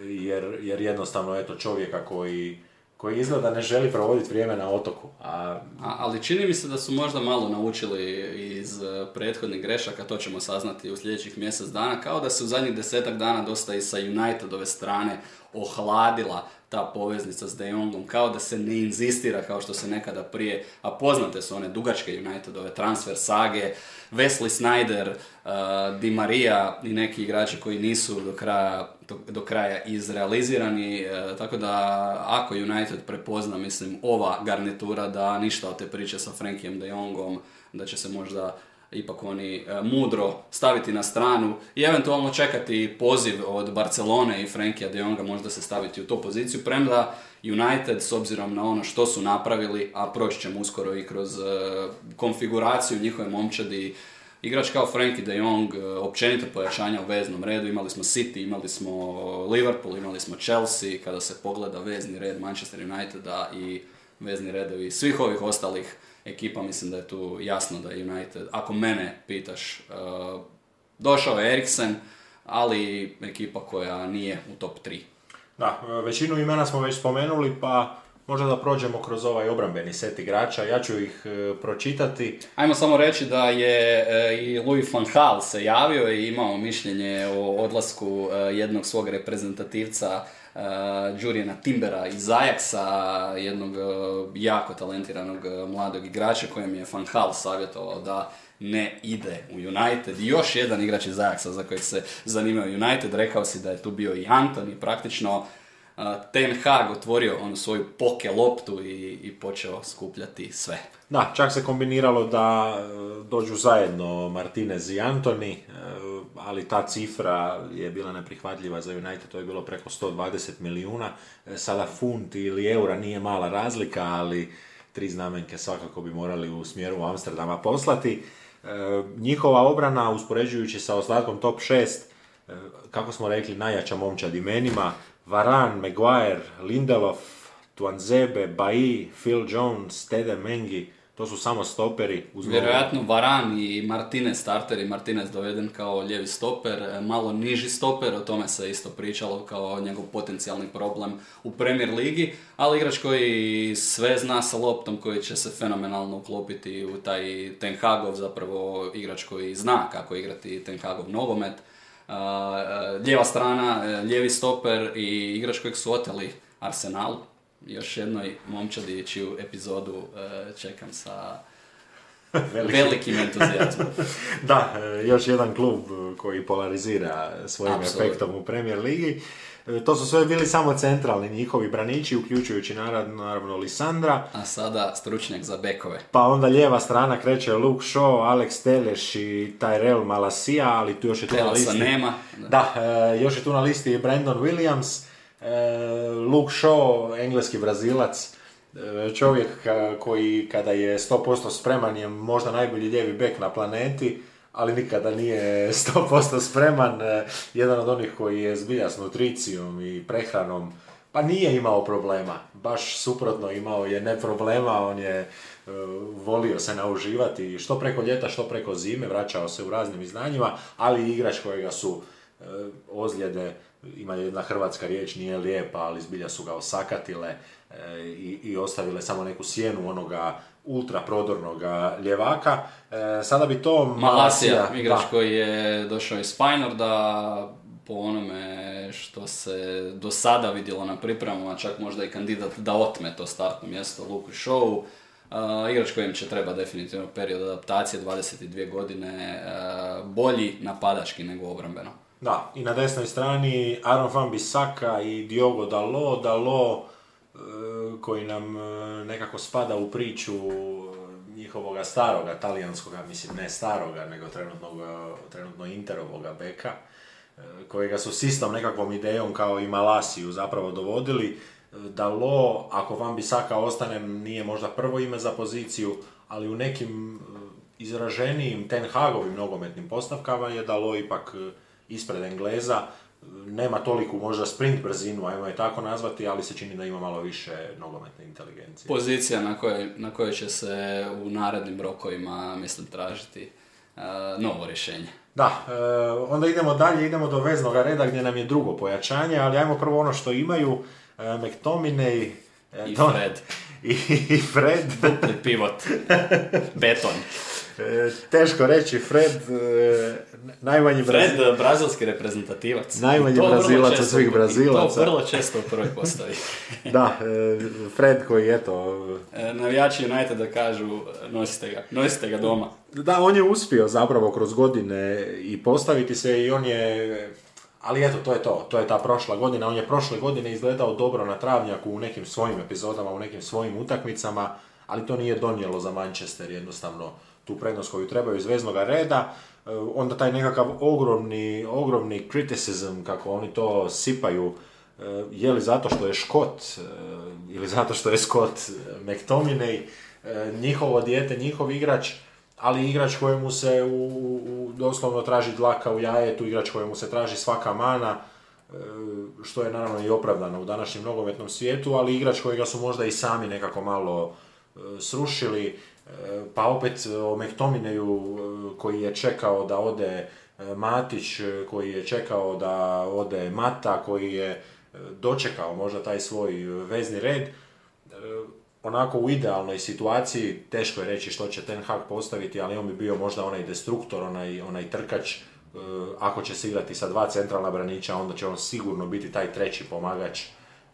jer, jer jednostavno eto čovjeka koji, koji izgleda ne želi provoditi vrijeme na otoku. A... A, ali čini mi se da su možda malo naučili iz e, prethodnih grešaka, to ćemo saznati u sljedećih mjesec dana, kao da se u zadnjih desetak dana dosta i sa Unitedove strane ohladila ta poveznica s De Jongom, kao da se ne inzistira kao što se nekada prije, a poznate su one dugačke Unitedove transfer sage, Wesley Snyder, uh, Di Maria i neki igrači koji nisu do kraja, do, kraja izrealizirani, uh, tako da ako United prepozna, mislim, ova garnitura da ništa od te priče sa Frankijem De Jongom, da će se možda ipak oni e, mudro staviti na stranu i eventualno čekati poziv od Barcelone i Frankija de Jonga možda se staviti u tu poziciju, premda United s obzirom na ono što su napravili, a proći ćemo uskoro i kroz e, konfiguraciju njihove momčadi, igrač kao Frankie de Jong, e, općenito pojačanja u veznom redu, imali smo City, imali smo Liverpool, imali smo Chelsea, kada se pogleda vezni red Manchester Uniteda i vezni redovi svih ovih ostalih ekipa, mislim da je tu jasno da United, ako mene pitaš, uh, došao je Eriksen, ali ekipa koja nije u top 3. Da, većinu imena smo već spomenuli, pa možda da prođemo kroz ovaj obrambeni set igrača, ja ću ih uh, pročitati. Ajmo samo reći da je uh, i Louis van Gaal se javio i imao mišljenje o odlasku jednog svog reprezentativca uh, Timbera iz Ajaxa, jednog uh, jako talentiranog uh, mladog igrača kojem je Van Hal savjetovao da ne ide u United. I još jedan igrač iz Ajaxa za kojeg se zanimao United, rekao si da je tu bio i Anton i praktično Ten Hag otvorio onu svoju poke loptu i, i počeo skupljati sve. Da, čak se kombiniralo da e, dođu zajedno Martinez i Antoni, e, ali ta cifra je bila neprihvatljiva za United, to je bilo preko 120 milijuna. E, sada funt ili eura nije mala razlika, ali tri znamenke svakako bi morali u smjeru Amsterdama poslati. Njihova obrana, uspoređujući sa ostatkom top 6, kako smo rekli, najjača momčad imenima, Varan, Maguire, Lindelof, Tuanzebe, Bailly, Phil Jones, Tede Mengi, to su samo stoperi. Uz Vjerojatno Varan i Martinez starter i Martinez doveden kao ljevi stoper, e, malo niži stoper, o tome se isto pričalo kao njegov potencijalni problem u Premier Ligi, ali igrač koji sve zna sa loptom, koji će se fenomenalno uklopiti u taj Ten Hagov, zapravo igrač koji zna kako igrati Ten Hagov nogomet. Lijeva strana, e, lijevi stoper i igrač kojeg su oteli Arsenal, još jednoj momčadi čiju epizodu e, čekam sa velikim entuzijazmom. da, e, još jedan klub koji polarizira svojim efektom u Premier Ligi. E, to su sve bili samo centralni njihovi branići, uključujući naravno Lisandra. A sada stručnjak za bekove. Pa onda lijeva strana kreće Luke Shaw, Alex Teleš i Tyrell Malasija, ali tu još je tu na listi... nema. Da, još je tu na listi Brandon Williams E, Luke Shaw, engleski brazilac, e, čovjek koji kada je 100% spreman je možda najbolji lijevi bek na planeti, ali nikada nije 100% spreman. E, jedan od onih koji je zbilja s nutricijom i prehranom, pa nije imao problema. Baš suprotno imao je ne problema, on je volio se nauživati što preko ljeta, što preko zime, vraćao se u raznim izdanjima, ali igrač kojega su ozljede ima jedna hrvatska riječ, nije lijepa, ali zbilja su ga osakatile i, i ostavile samo neku sjenu onoga ultra prodornog ljevaka. sada bi to Malasija, igrač koji je došao iz Feynorda, po onome što se do sada vidjelo na pripremama, čak možda i kandidat da otme to startno mjesto Luku Show. Uh, igrač kojem će treba definitivno period adaptacije, 22 godine, uh, bolji napadački nego obrambeno. Da, i na desnoj strani Aaron Van Bissaka i Diogo Dalo, Dalo uh, koji nam nekako spada u priču njihovoga staroga, talijanskoga, mislim ne staroga, nego trenutno interovoga beka kojega su s nekakvom idejom kao i Malasiju zapravo dovodili, da Lo, ako Van Bisaka ostane, nije možda prvo ime za poziciju, ali u nekim e, izraženijim Ten Hagovim nogometnim postavkama je da Lo ipak e, ispred Engleza, nema toliku možda sprint brzinu, ajmo je tako nazvati, ali se čini da ima malo više nogometne inteligencije. Pozicija na kojoj, na kojoj će se u narednim rokovima, mislim, tražiti uh, novo rješenje. Da, e, onda idemo dalje, idemo do veznog reda gdje nam je drugo pojačanje, ali ajmo prvo ono što imaju, e, McTominay, i Fred. I, i Fred. Dupli pivot. Beton. E, teško reći, Fred, e, najmanji Fred, Brazil... brazilski reprezentativac. Najmanji brazilac od svih brazilaca. To vrlo često u prvoj postavi. da, e, Fred koji, eto... Navijači da kažu, nosite ga, nosite ga doma. Da, on je uspio zapravo kroz godine i postaviti se i on je... Ali eto, to je to, to je ta prošla godina. On je prošle godine izgledao dobro na travnjaku u nekim svojim epizodama, u nekim svojim utakmicama, ali to nije donijelo za Manchester jednostavno tu prednost koju trebaju iz veznog reda, e, onda taj nekakav ogromni, ogromni criticism, kako oni to sipaju, e, je li zato što je Škot e, ili zato što je Scott McTominay, njihovo dijete, njihov igrač, ali igrač kojemu se u, u, doslovno traži dlaka u jajetu, igrač kojemu se traži svaka mana, što je naravno i opravdano u današnjem nogometnom svijetu, ali igrač kojega su možda i sami nekako malo srušili, pa opet o Mektomineju e, koji je čekao da ode e, Matić, e, koji je čekao da ode Mata, koji je dočekao možda taj svoj vezni red. Onako u idealnoj situaciji, teško je reći što će Ten Hag postaviti, ali on bi bio možda onaj destruktor, onaj, onaj trkač. Ako će se igrati sa dva centralna branića, onda će on sigurno biti taj treći pomagač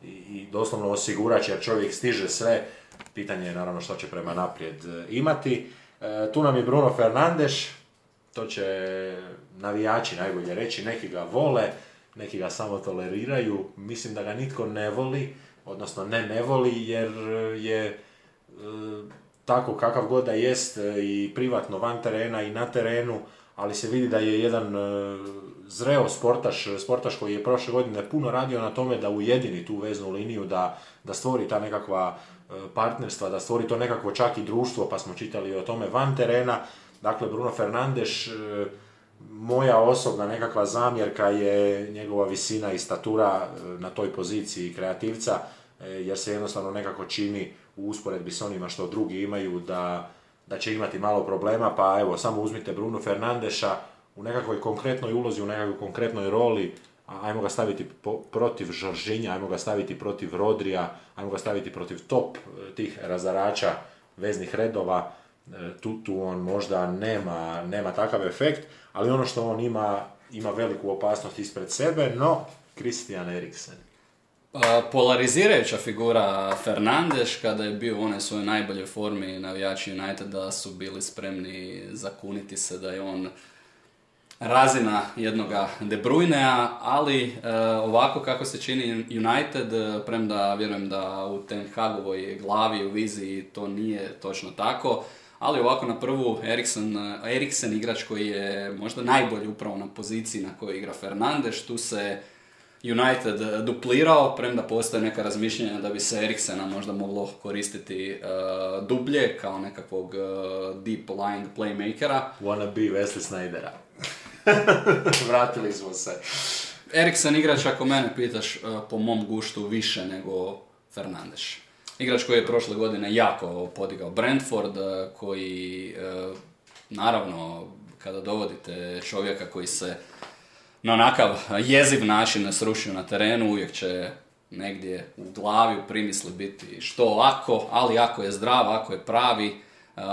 i doslovno osigurač jer čovjek stiže sve Pitanje je naravno što će prema naprijed e, imati. E, tu nam je Bruno Fernandes, to će navijači najbolje reći, neki ga vole, neki ga samo toleriraju, mislim da ga nitko ne voli, odnosno ne ne voli jer je e, tako kakav god da jest i privatno van terena i na terenu, ali se vidi da je jedan zreo sportaš, sportaš koji je prošle godine puno radio na tome da ujedini tu veznu liniju, da, da stvori ta nekakva partnerstva, da stvori to nekakvo čak i društvo, pa smo čitali o tome van terena. Dakle, Bruno Fernandes, e, moja osobna nekakva zamjerka je njegova visina i statura e, na toj poziciji kreativca, jer se jednostavno nekako čini u usporedbi s onima što drugi imaju da, da će imati malo problema, pa evo, samo uzmite Bruno Fernandeša u nekakvoj konkretnoj ulozi, u nekakvoj konkretnoj roli, ajmo ga staviti protiv Žoržinja, ajmo ga staviti protiv Rodrija, ajmo ga staviti protiv top e, tih razarača veznih redova, e, tu, tu on možda nema, nema takav efekt, ali ono što on ima, ima veliku opasnost ispred sebe, no Christian Eriksen. Pa, polarizirajuća figura Fernandes kada je bio u onoj svojoj najboljoj formi navijači Uniteda su bili spremni zakuniti se da je on razina jednoga De Bruynea, ali e, ovako kako se čini United, e, premda vjerujem da u Ten Hagovoj glavi, u viziji to nije točno tako, ali ovako na prvu Eriksen, Eriksen igrač koji je možda najbolji upravo na poziciji na kojoj igra Fernandes, tu se United duplirao, premda postoje neka razmišljanja da bi se Eriksena možda moglo koristiti uh, dublje kao nekakvog uh, deep lying playmakera. Wanna be Wesley Snydera. Vratili smo se. Eriksen igrač, ako mene pitaš, e, po mom guštu više nego Fernandes. Igrač koji je prošle godine jako podigao Brentford, e, koji, e, naravno, kada dovodite čovjeka koji se na onakav jeziv način srušio na terenu, uvijek će negdje u glavi, u primisli biti što ako, ali ako je zdrav, ako je pravi,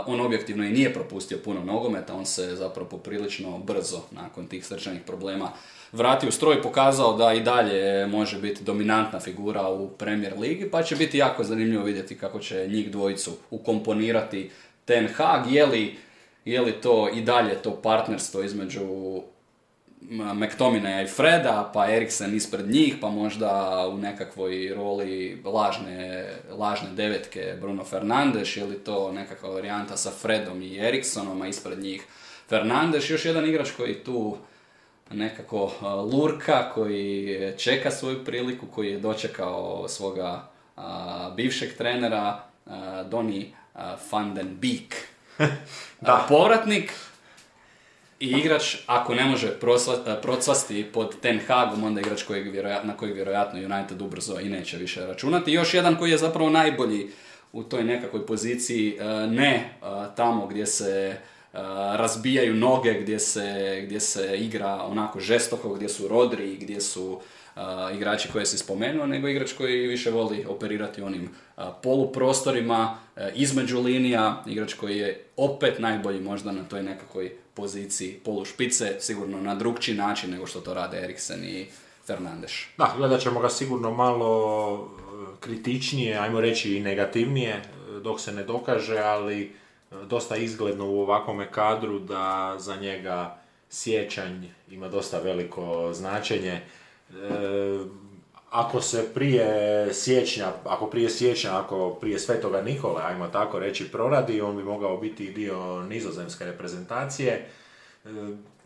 on objektivno i nije propustio puno nogometa, on se zapravo poprilično brzo nakon tih srčanih problema vratio u stroj pokazao da i dalje može biti dominantna figura u Premier Ligi, pa će biti jako zanimljivo vidjeti kako će njih dvojicu ukomponirati Ten Hag, je li, je li to i dalje to partnerstvo između McTominaya i Freda, pa Eriksen ispred njih, pa možda u nekakvoj roli lažne, lažne devetke Bruno Fernandes, ili to nekakva varijanta sa Fredom i Eriksonom, a ispred njih Fernandes, još jedan igrač koji tu nekako lurka, koji čeka svoju priliku, koji je dočekao svoga bivšeg trenera, Doni van den Beek. da. Povratnik, i igrač, ako ne može e, procvasti pod Ten Hagom, onda igrač kojeg na kojeg vjerojatno United ubrzo i neće više računati. Još jedan koji je zapravo najbolji u toj nekakvoj poziciji, e, ne e, tamo gdje se razbijaju noge, gdje se, gdje se igra onako žestoko, gdje su Rodri, gdje su igrači koje si spomenuo, nego igrač koji više voli operirati onim poluprostorima, između linija, igrač koji je opet najbolji možda na toj nekakvoj poziciji polušpice, sigurno na drugčiji način nego što to rade Eriksen i Fernandeš. Da, gledat ćemo ga sigurno malo e, kritičnije, ajmo reći i negativnije, e, dok se ne dokaže, ali e, dosta izgledno u ovakvome kadru da za njega sjećanj ima dosta veliko značenje. Ako se prije siječnja, ako prije siječnja, ako prije Svetoga Nikole, ajmo tako reći, proradi, on bi mogao biti dio nizozemske reprezentacije. E,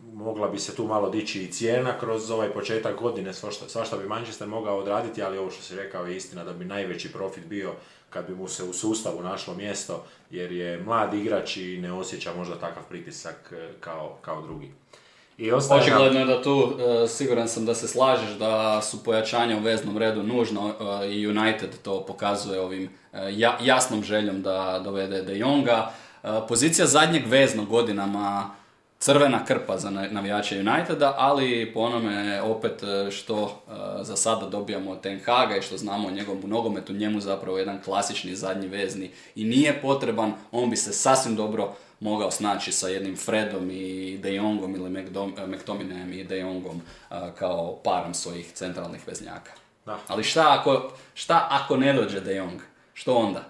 mogla bi se tu malo dići i cijena kroz ovaj početak godine, svašta, svašta bi Manchester mogao odraditi, ali ovo što si rekao je istina da bi najveći profit bio kad bi mu se u sustavu našlo mjesto, jer je mlad igrač i ne osjeća možda takav pritisak e, kao, kao drugi. I Očigledno je da tu, e, siguran sam da se slažeš da su pojačanja u veznom redu nužno e, i United to pokazuje ovim e, jasnom željom da dovede De Jonga. Pozicija zadnjeg veznog godinama crvena krpa za navijače Uniteda, ali po onome opet što za sada dobijamo Ten Haga i što znamo o njegovom nogometu, njemu zapravo jedan klasični zadnji vezni i nije potreban, on bi se sasvim dobro mogao snaći sa jednim Fredom i De Jongom ili McTominayem i De Jongom kao parom svojih centralnih veznjaka. Da. Ali šta ako, šta ako ne dođe De Jong? Što onda?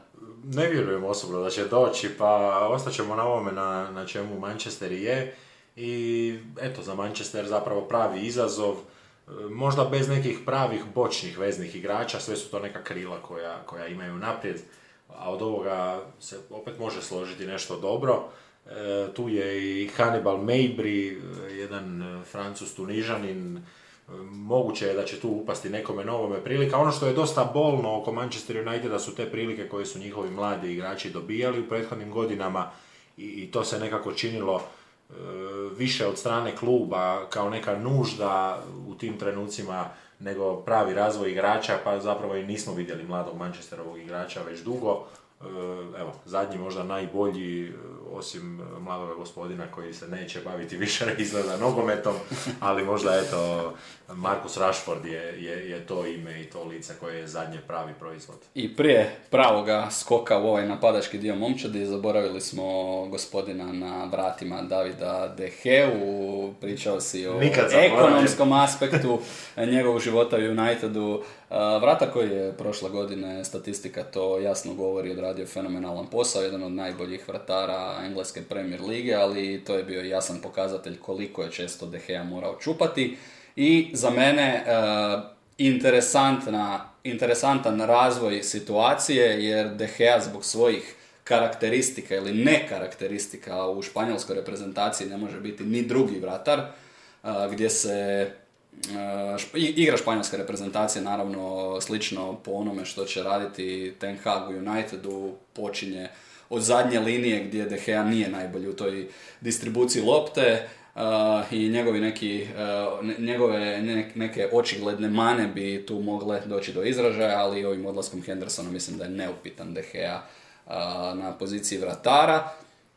Ne vjerujem osobno da će doći, pa ostaćemo na ovome na, na čemu Manchester je. I eto, za Manchester zapravo pravi izazov, e, možda bez nekih pravih bočnih veznih igrača, sve su to neka krila koja, koja imaju naprijed a od ovoga se opet može složiti nešto dobro. E, tu je i Hannibal Mabry, e, jedan e, francus tunižanin, moguće je da će tu upasti nekome novome prilika. Ono što je dosta bolno oko Manchester Uniteda su te prilike koje su njihovi mladi igrači dobijali u prethodnim godinama i, to se nekako činilo više od strane kluba kao neka nužda u tim trenucima nego pravi razvoj igrača, pa zapravo i nismo vidjeli mladog Manchesterovog igrača već dugo. Evo, zadnji možda najbolji osim e, mladog gospodina koji se neće baviti više izgleda nogometom, ali možda eto Markus Rashford je, je, je, to ime i to lice koje je zadnje pravi proizvod. I prije pravoga skoka u ovaj napadački dio momčadi zaboravili smo gospodina na vratima Davida Deheu, pričao si o ekonomskom aspektu njegovog života u Unitedu. Vrata koji je prošle godine, statistika to jasno govori, odradio fenomenalan posao, jedan od najboljih vratara engleske Premier Lige, ali to je bio jasan pokazatelj koliko je često De Gea morao čupati. I za mene interesantna, interesantan razvoj situacije, jer De Gea zbog svojih karakteristika ili ne karakteristika u španjolskoj reprezentaciji ne može biti ni drugi vratar, gdje se igra španjolska reprezentacija naravno slično po onome što će raditi Ten Hag u Unitedu počinje od zadnje linije gdje De Gea nije najbolji u toj distribuciji lopte i njegovi neki, njegove neke očigledne mane bi tu mogle doći do izražaja, ali ovim odlaskom Hendersona mislim da je neupitan De Gea na poziciji vratara.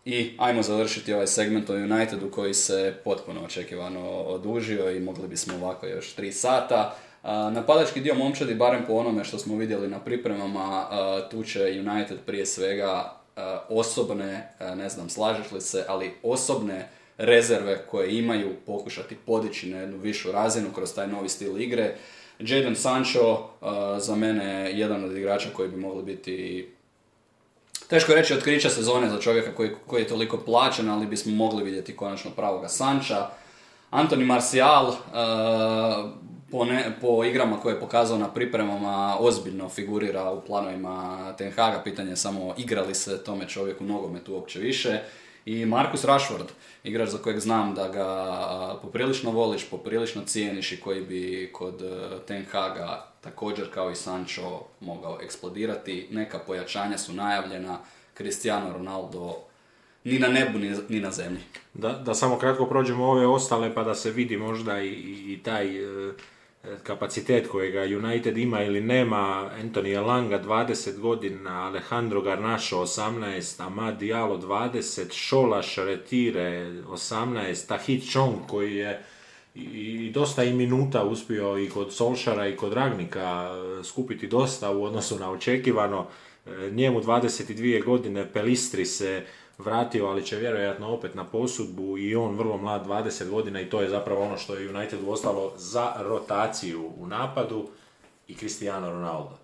I ajmo završiti ovaj segment o Unitedu koji se potpuno očekivano odužio i mogli bismo ovako još 3 sata. Napadački dio momčadi, barem po onome što smo vidjeli na pripremama, tu će United prije svega osobne, ne znam slažeš li se, ali osobne rezerve koje imaju pokušati podići na jednu višu razinu kroz taj novi stil igre. Jadon Sancho za mene jedan od igrača koji bi mogli biti Teško je reći otkrića sezone za čovjeka koji, koji je toliko plaćen, ali bismo mogli vidjeti konačno pravoga Sanča. Antoni Marcial, po, po igrama koje je pokazao na pripremama, ozbiljno figurira u planovima Ten Haga. Pitanje je samo igrali se tome čovjeku nogometu uopće više. I Marcus Rashford, igrač za kojeg znam da ga poprilično voliš, poprilično cijeniš i koji bi kod e, Ten Haga također kao i Sancho mogao eksplodirati. Neka pojačanja su najavljena, Cristiano Ronaldo ni na nebu ni na zemlji. Da, da samo kratko prođemo ove ostale pa da se vidi možda i, i, taj e, kapacitet kojega United ima ili nema, Anthony Langa 20 godina, Alejandro Garnacho 18, Amad Diallo 20, Šola Šaretire 18, Tahit Chong koji je i dosta i minuta uspio i kod Solšara i kod Ragnika e, skupiti dosta u odnosu na očekivano. E, njemu 22 godine Pelistri se vratio, ali će vjerojatno opet na posudbu i on vrlo mlad, 20 godina i to je zapravo ono što je United ostalo za rotaciju u napadu i Cristiano Ronaldo,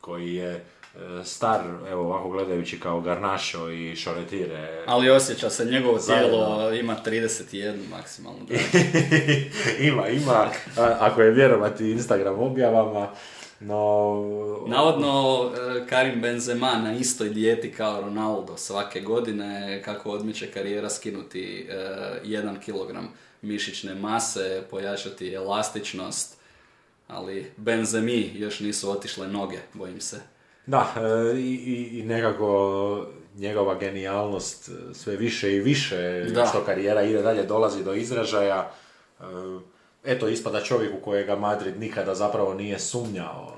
koji je e, star, evo ovako gledajući kao Garnašo i Šoretire. Ali osjeća se, njegovo tijelo ima 31 maksimalno. ima, ima, ako je vjerovati Instagram objavama, no... Navodno e, Karim Benzema na istoj dijeti kao Ronaldo svake godine kako odmiče karijera skinuti e, jedan kilogram mišićne mase, pojačati elastičnost, ali Benzemi još nisu otišle noge, bojim se. Da, e, i, i nekako njegova genijalnost sve više i više, da. što karijera ide dalje, dolazi do izražaja eto ispada čovjek u kojega Madrid nikada zapravo nije sumnjao.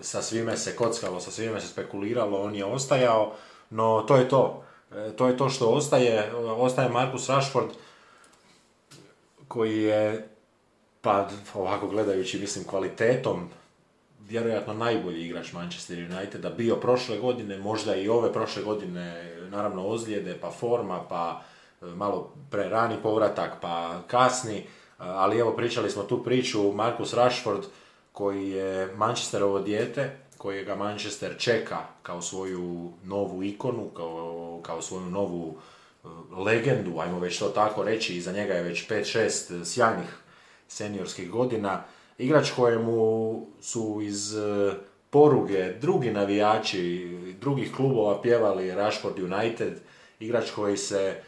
Sa svime se kockalo, sa svime se spekuliralo, on je ostajao, no to je to. E, to je to što ostaje. Ostaje Marcus Rashford koji je, pa ovako gledajući, mislim, kvalitetom vjerojatno najbolji igrač Manchester Uniteda bio prošle godine, možda i ove prošle godine, naravno ozljede, pa forma, pa e, malo prerani povratak, pa kasni ali evo pričali smo tu priču Marcus Rashford koji je Manchesterovo dijete, kojega Manchester čeka kao svoju novu ikonu, kao, kao svoju novu e, legendu, ajmo već to tako reći, iza njega je već 5-6 sjajnih seniorskih godina. Igrač kojemu su iz poruge drugi navijači drugih klubova pjevali Rashford United, igrač koji se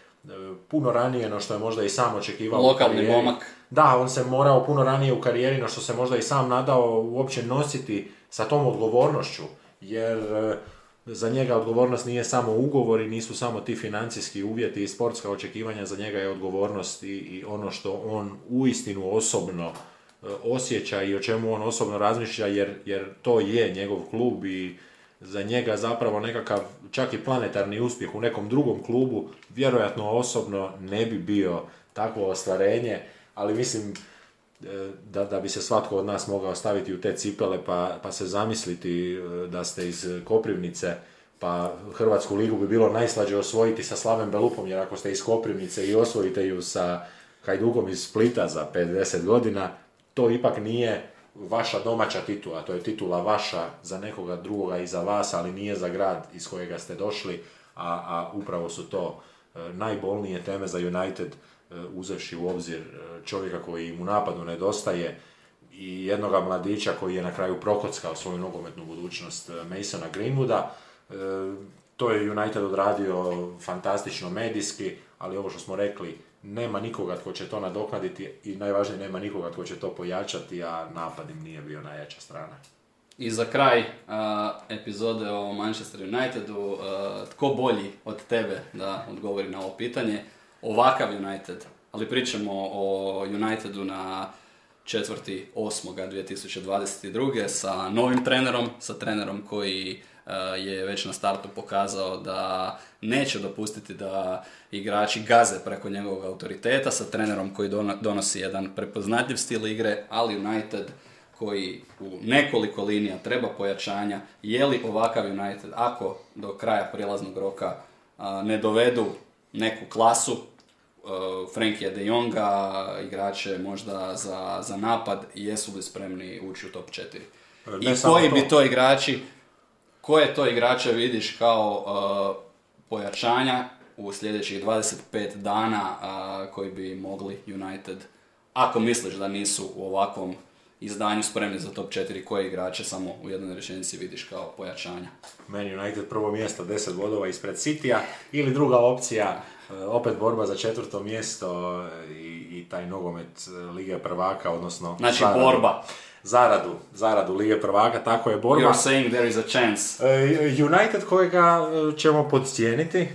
puno ranije no što je možda i sam očekivao. Lokalni momak. Da, on se morao puno ranije u karijeri, no što se možda i sam nadao uopće nositi sa tom odgovornošću, jer e, za njega odgovornost nije samo ugovor i nisu samo ti financijski uvjeti i sportska očekivanja, za njega je odgovornost i, i ono što on uistinu osobno e, osjeća i o čemu on osobno razmišlja, jer, jer to je njegov klub i za njega zapravo nekakav čak i planetarni uspjeh u nekom drugom klubu vjerojatno osobno ne bi bio takvo ostvarenje ali mislim e, da, da bi se svatko od nas mogao staviti u te cipele pa, pa se zamisliti e, da ste iz Koprivnice pa Hrvatsku ligu bi bilo najslađe osvojiti sa Slavem Belupom, jer ako ste iz Koprivnice i osvojite ju sa Hajdukom iz Splita za 50 godina, to ipak nije vaša domaća titula, to je titula vaša za nekoga drugoga i za vas, ali nije za grad iz kojega ste došli, a, a upravo su to e, najbolnije teme za United uzevši u obzir e, čovjeka koji mu napadu nedostaje i jednoga mladića koji je na kraju prokockao svoju nogometnu budućnost e, Masona Greenwooda. To je United odradio fantastično medijski, ali ovo što smo rekli, nema nikoga tko će to nadoknaditi i najvažnije nema nikoga tko će to pojačati, a napad im nije bio najjača strana. I za kraj epizode o Manchester Unitedu, tko bolji od tebe da odgovori na ovo pitanje? Ovakav United, ali pričamo o Unitedu na četvrti 2022. sa novim trenerom, sa trenerom koji je već na startu pokazao da neće dopustiti da igrači gaze preko njegovog autoriteta sa trenerom koji donosi jedan prepoznatljiv stil igre, ali United koji u nekoliko linija treba pojačanja, je li ovakav United, ako do kraja prijelaznog roka ne dovedu neku klasu, Frankija de Jonga, igrače možda za, za napad, jesu li spremni ući u top 4? I koji bi to igrači, koje to igrače vidiš kao pojačanja u sljedećih 25 dana koji bi mogli United, ako misliš da nisu u ovakvom izdanju spremni za top 4 koje igrače samo u jednoj rečenici vidiš kao pojačanja. Meni United prvo mjesto 10 bodova ispred Citya ili druga opcija e, opet borba za četvrto mjesto i, i taj nogomet e, Lige prvaka, odnosno... Znači zaradu, borba. Zaradu, zaradu Lige prvaka, tako je borba. You're saying there is a chance. United kojega ćemo podcijeniti,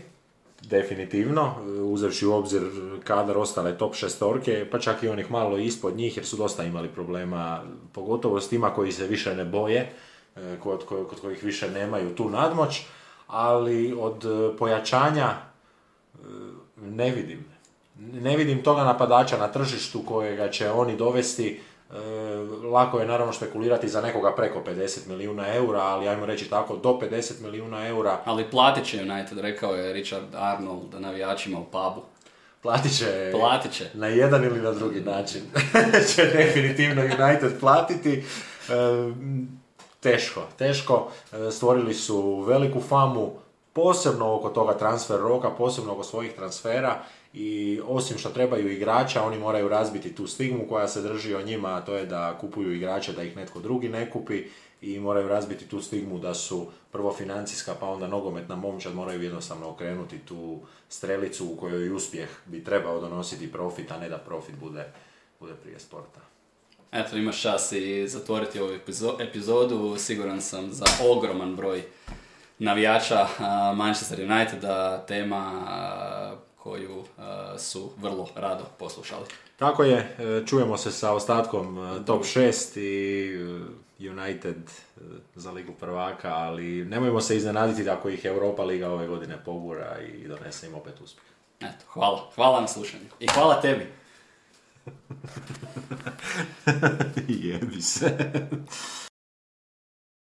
definitivno, uzevši u obzir kadar ostale top šestorke, pa čak i onih malo ispod njih, jer su dosta imali problema, pogotovo s tima koji se više ne boje, e, kod, kod kojih više nemaju tu nadmoć, ali od e, pojačanja e, ne vidim. Ne vidim toga napadača na tržištu kojega će oni dovesti lako je naravno špekulirati za nekoga preko 50 milijuna eura, ali ajmo reći tako do 50 milijuna eura. Ali platit će United, rekao je Richard Arnold navijačima u pubu. Platit će, platit će. na jedan ili na drugi način. će definitivno United platiti. E, teško, teško. E, stvorili su veliku famu, posebno oko toga transfer roka, posebno oko svojih transfera i osim što trebaju igrača, oni moraju razbiti tu stigmu koja se drži o njima, a to je da kupuju igrače da ih netko drugi ne kupi i moraju razbiti tu stigmu da su prvo financijska pa onda nogometna momčad moraju jednostavno okrenuti tu strelicu u kojoj uspjeh bi trebao donositi profit, a ne da profit bude, bude prije sporta. Eto, imaš čas i zatvoriti ovu epizodu. Siguran sam za ogroman broj navijača Manchester Uniteda, tema koju e, su vrlo rado poslušali. Tako je, e, čujemo se sa ostatkom e, top 6 i United za ligu prvaka, ali nemojmo se iznenaditi ako ih Europa Liga ove godine pogura i donese im opet uspjeh. Eto, hvala. Hvala na slušanju. I hvala tebi. Jebi se.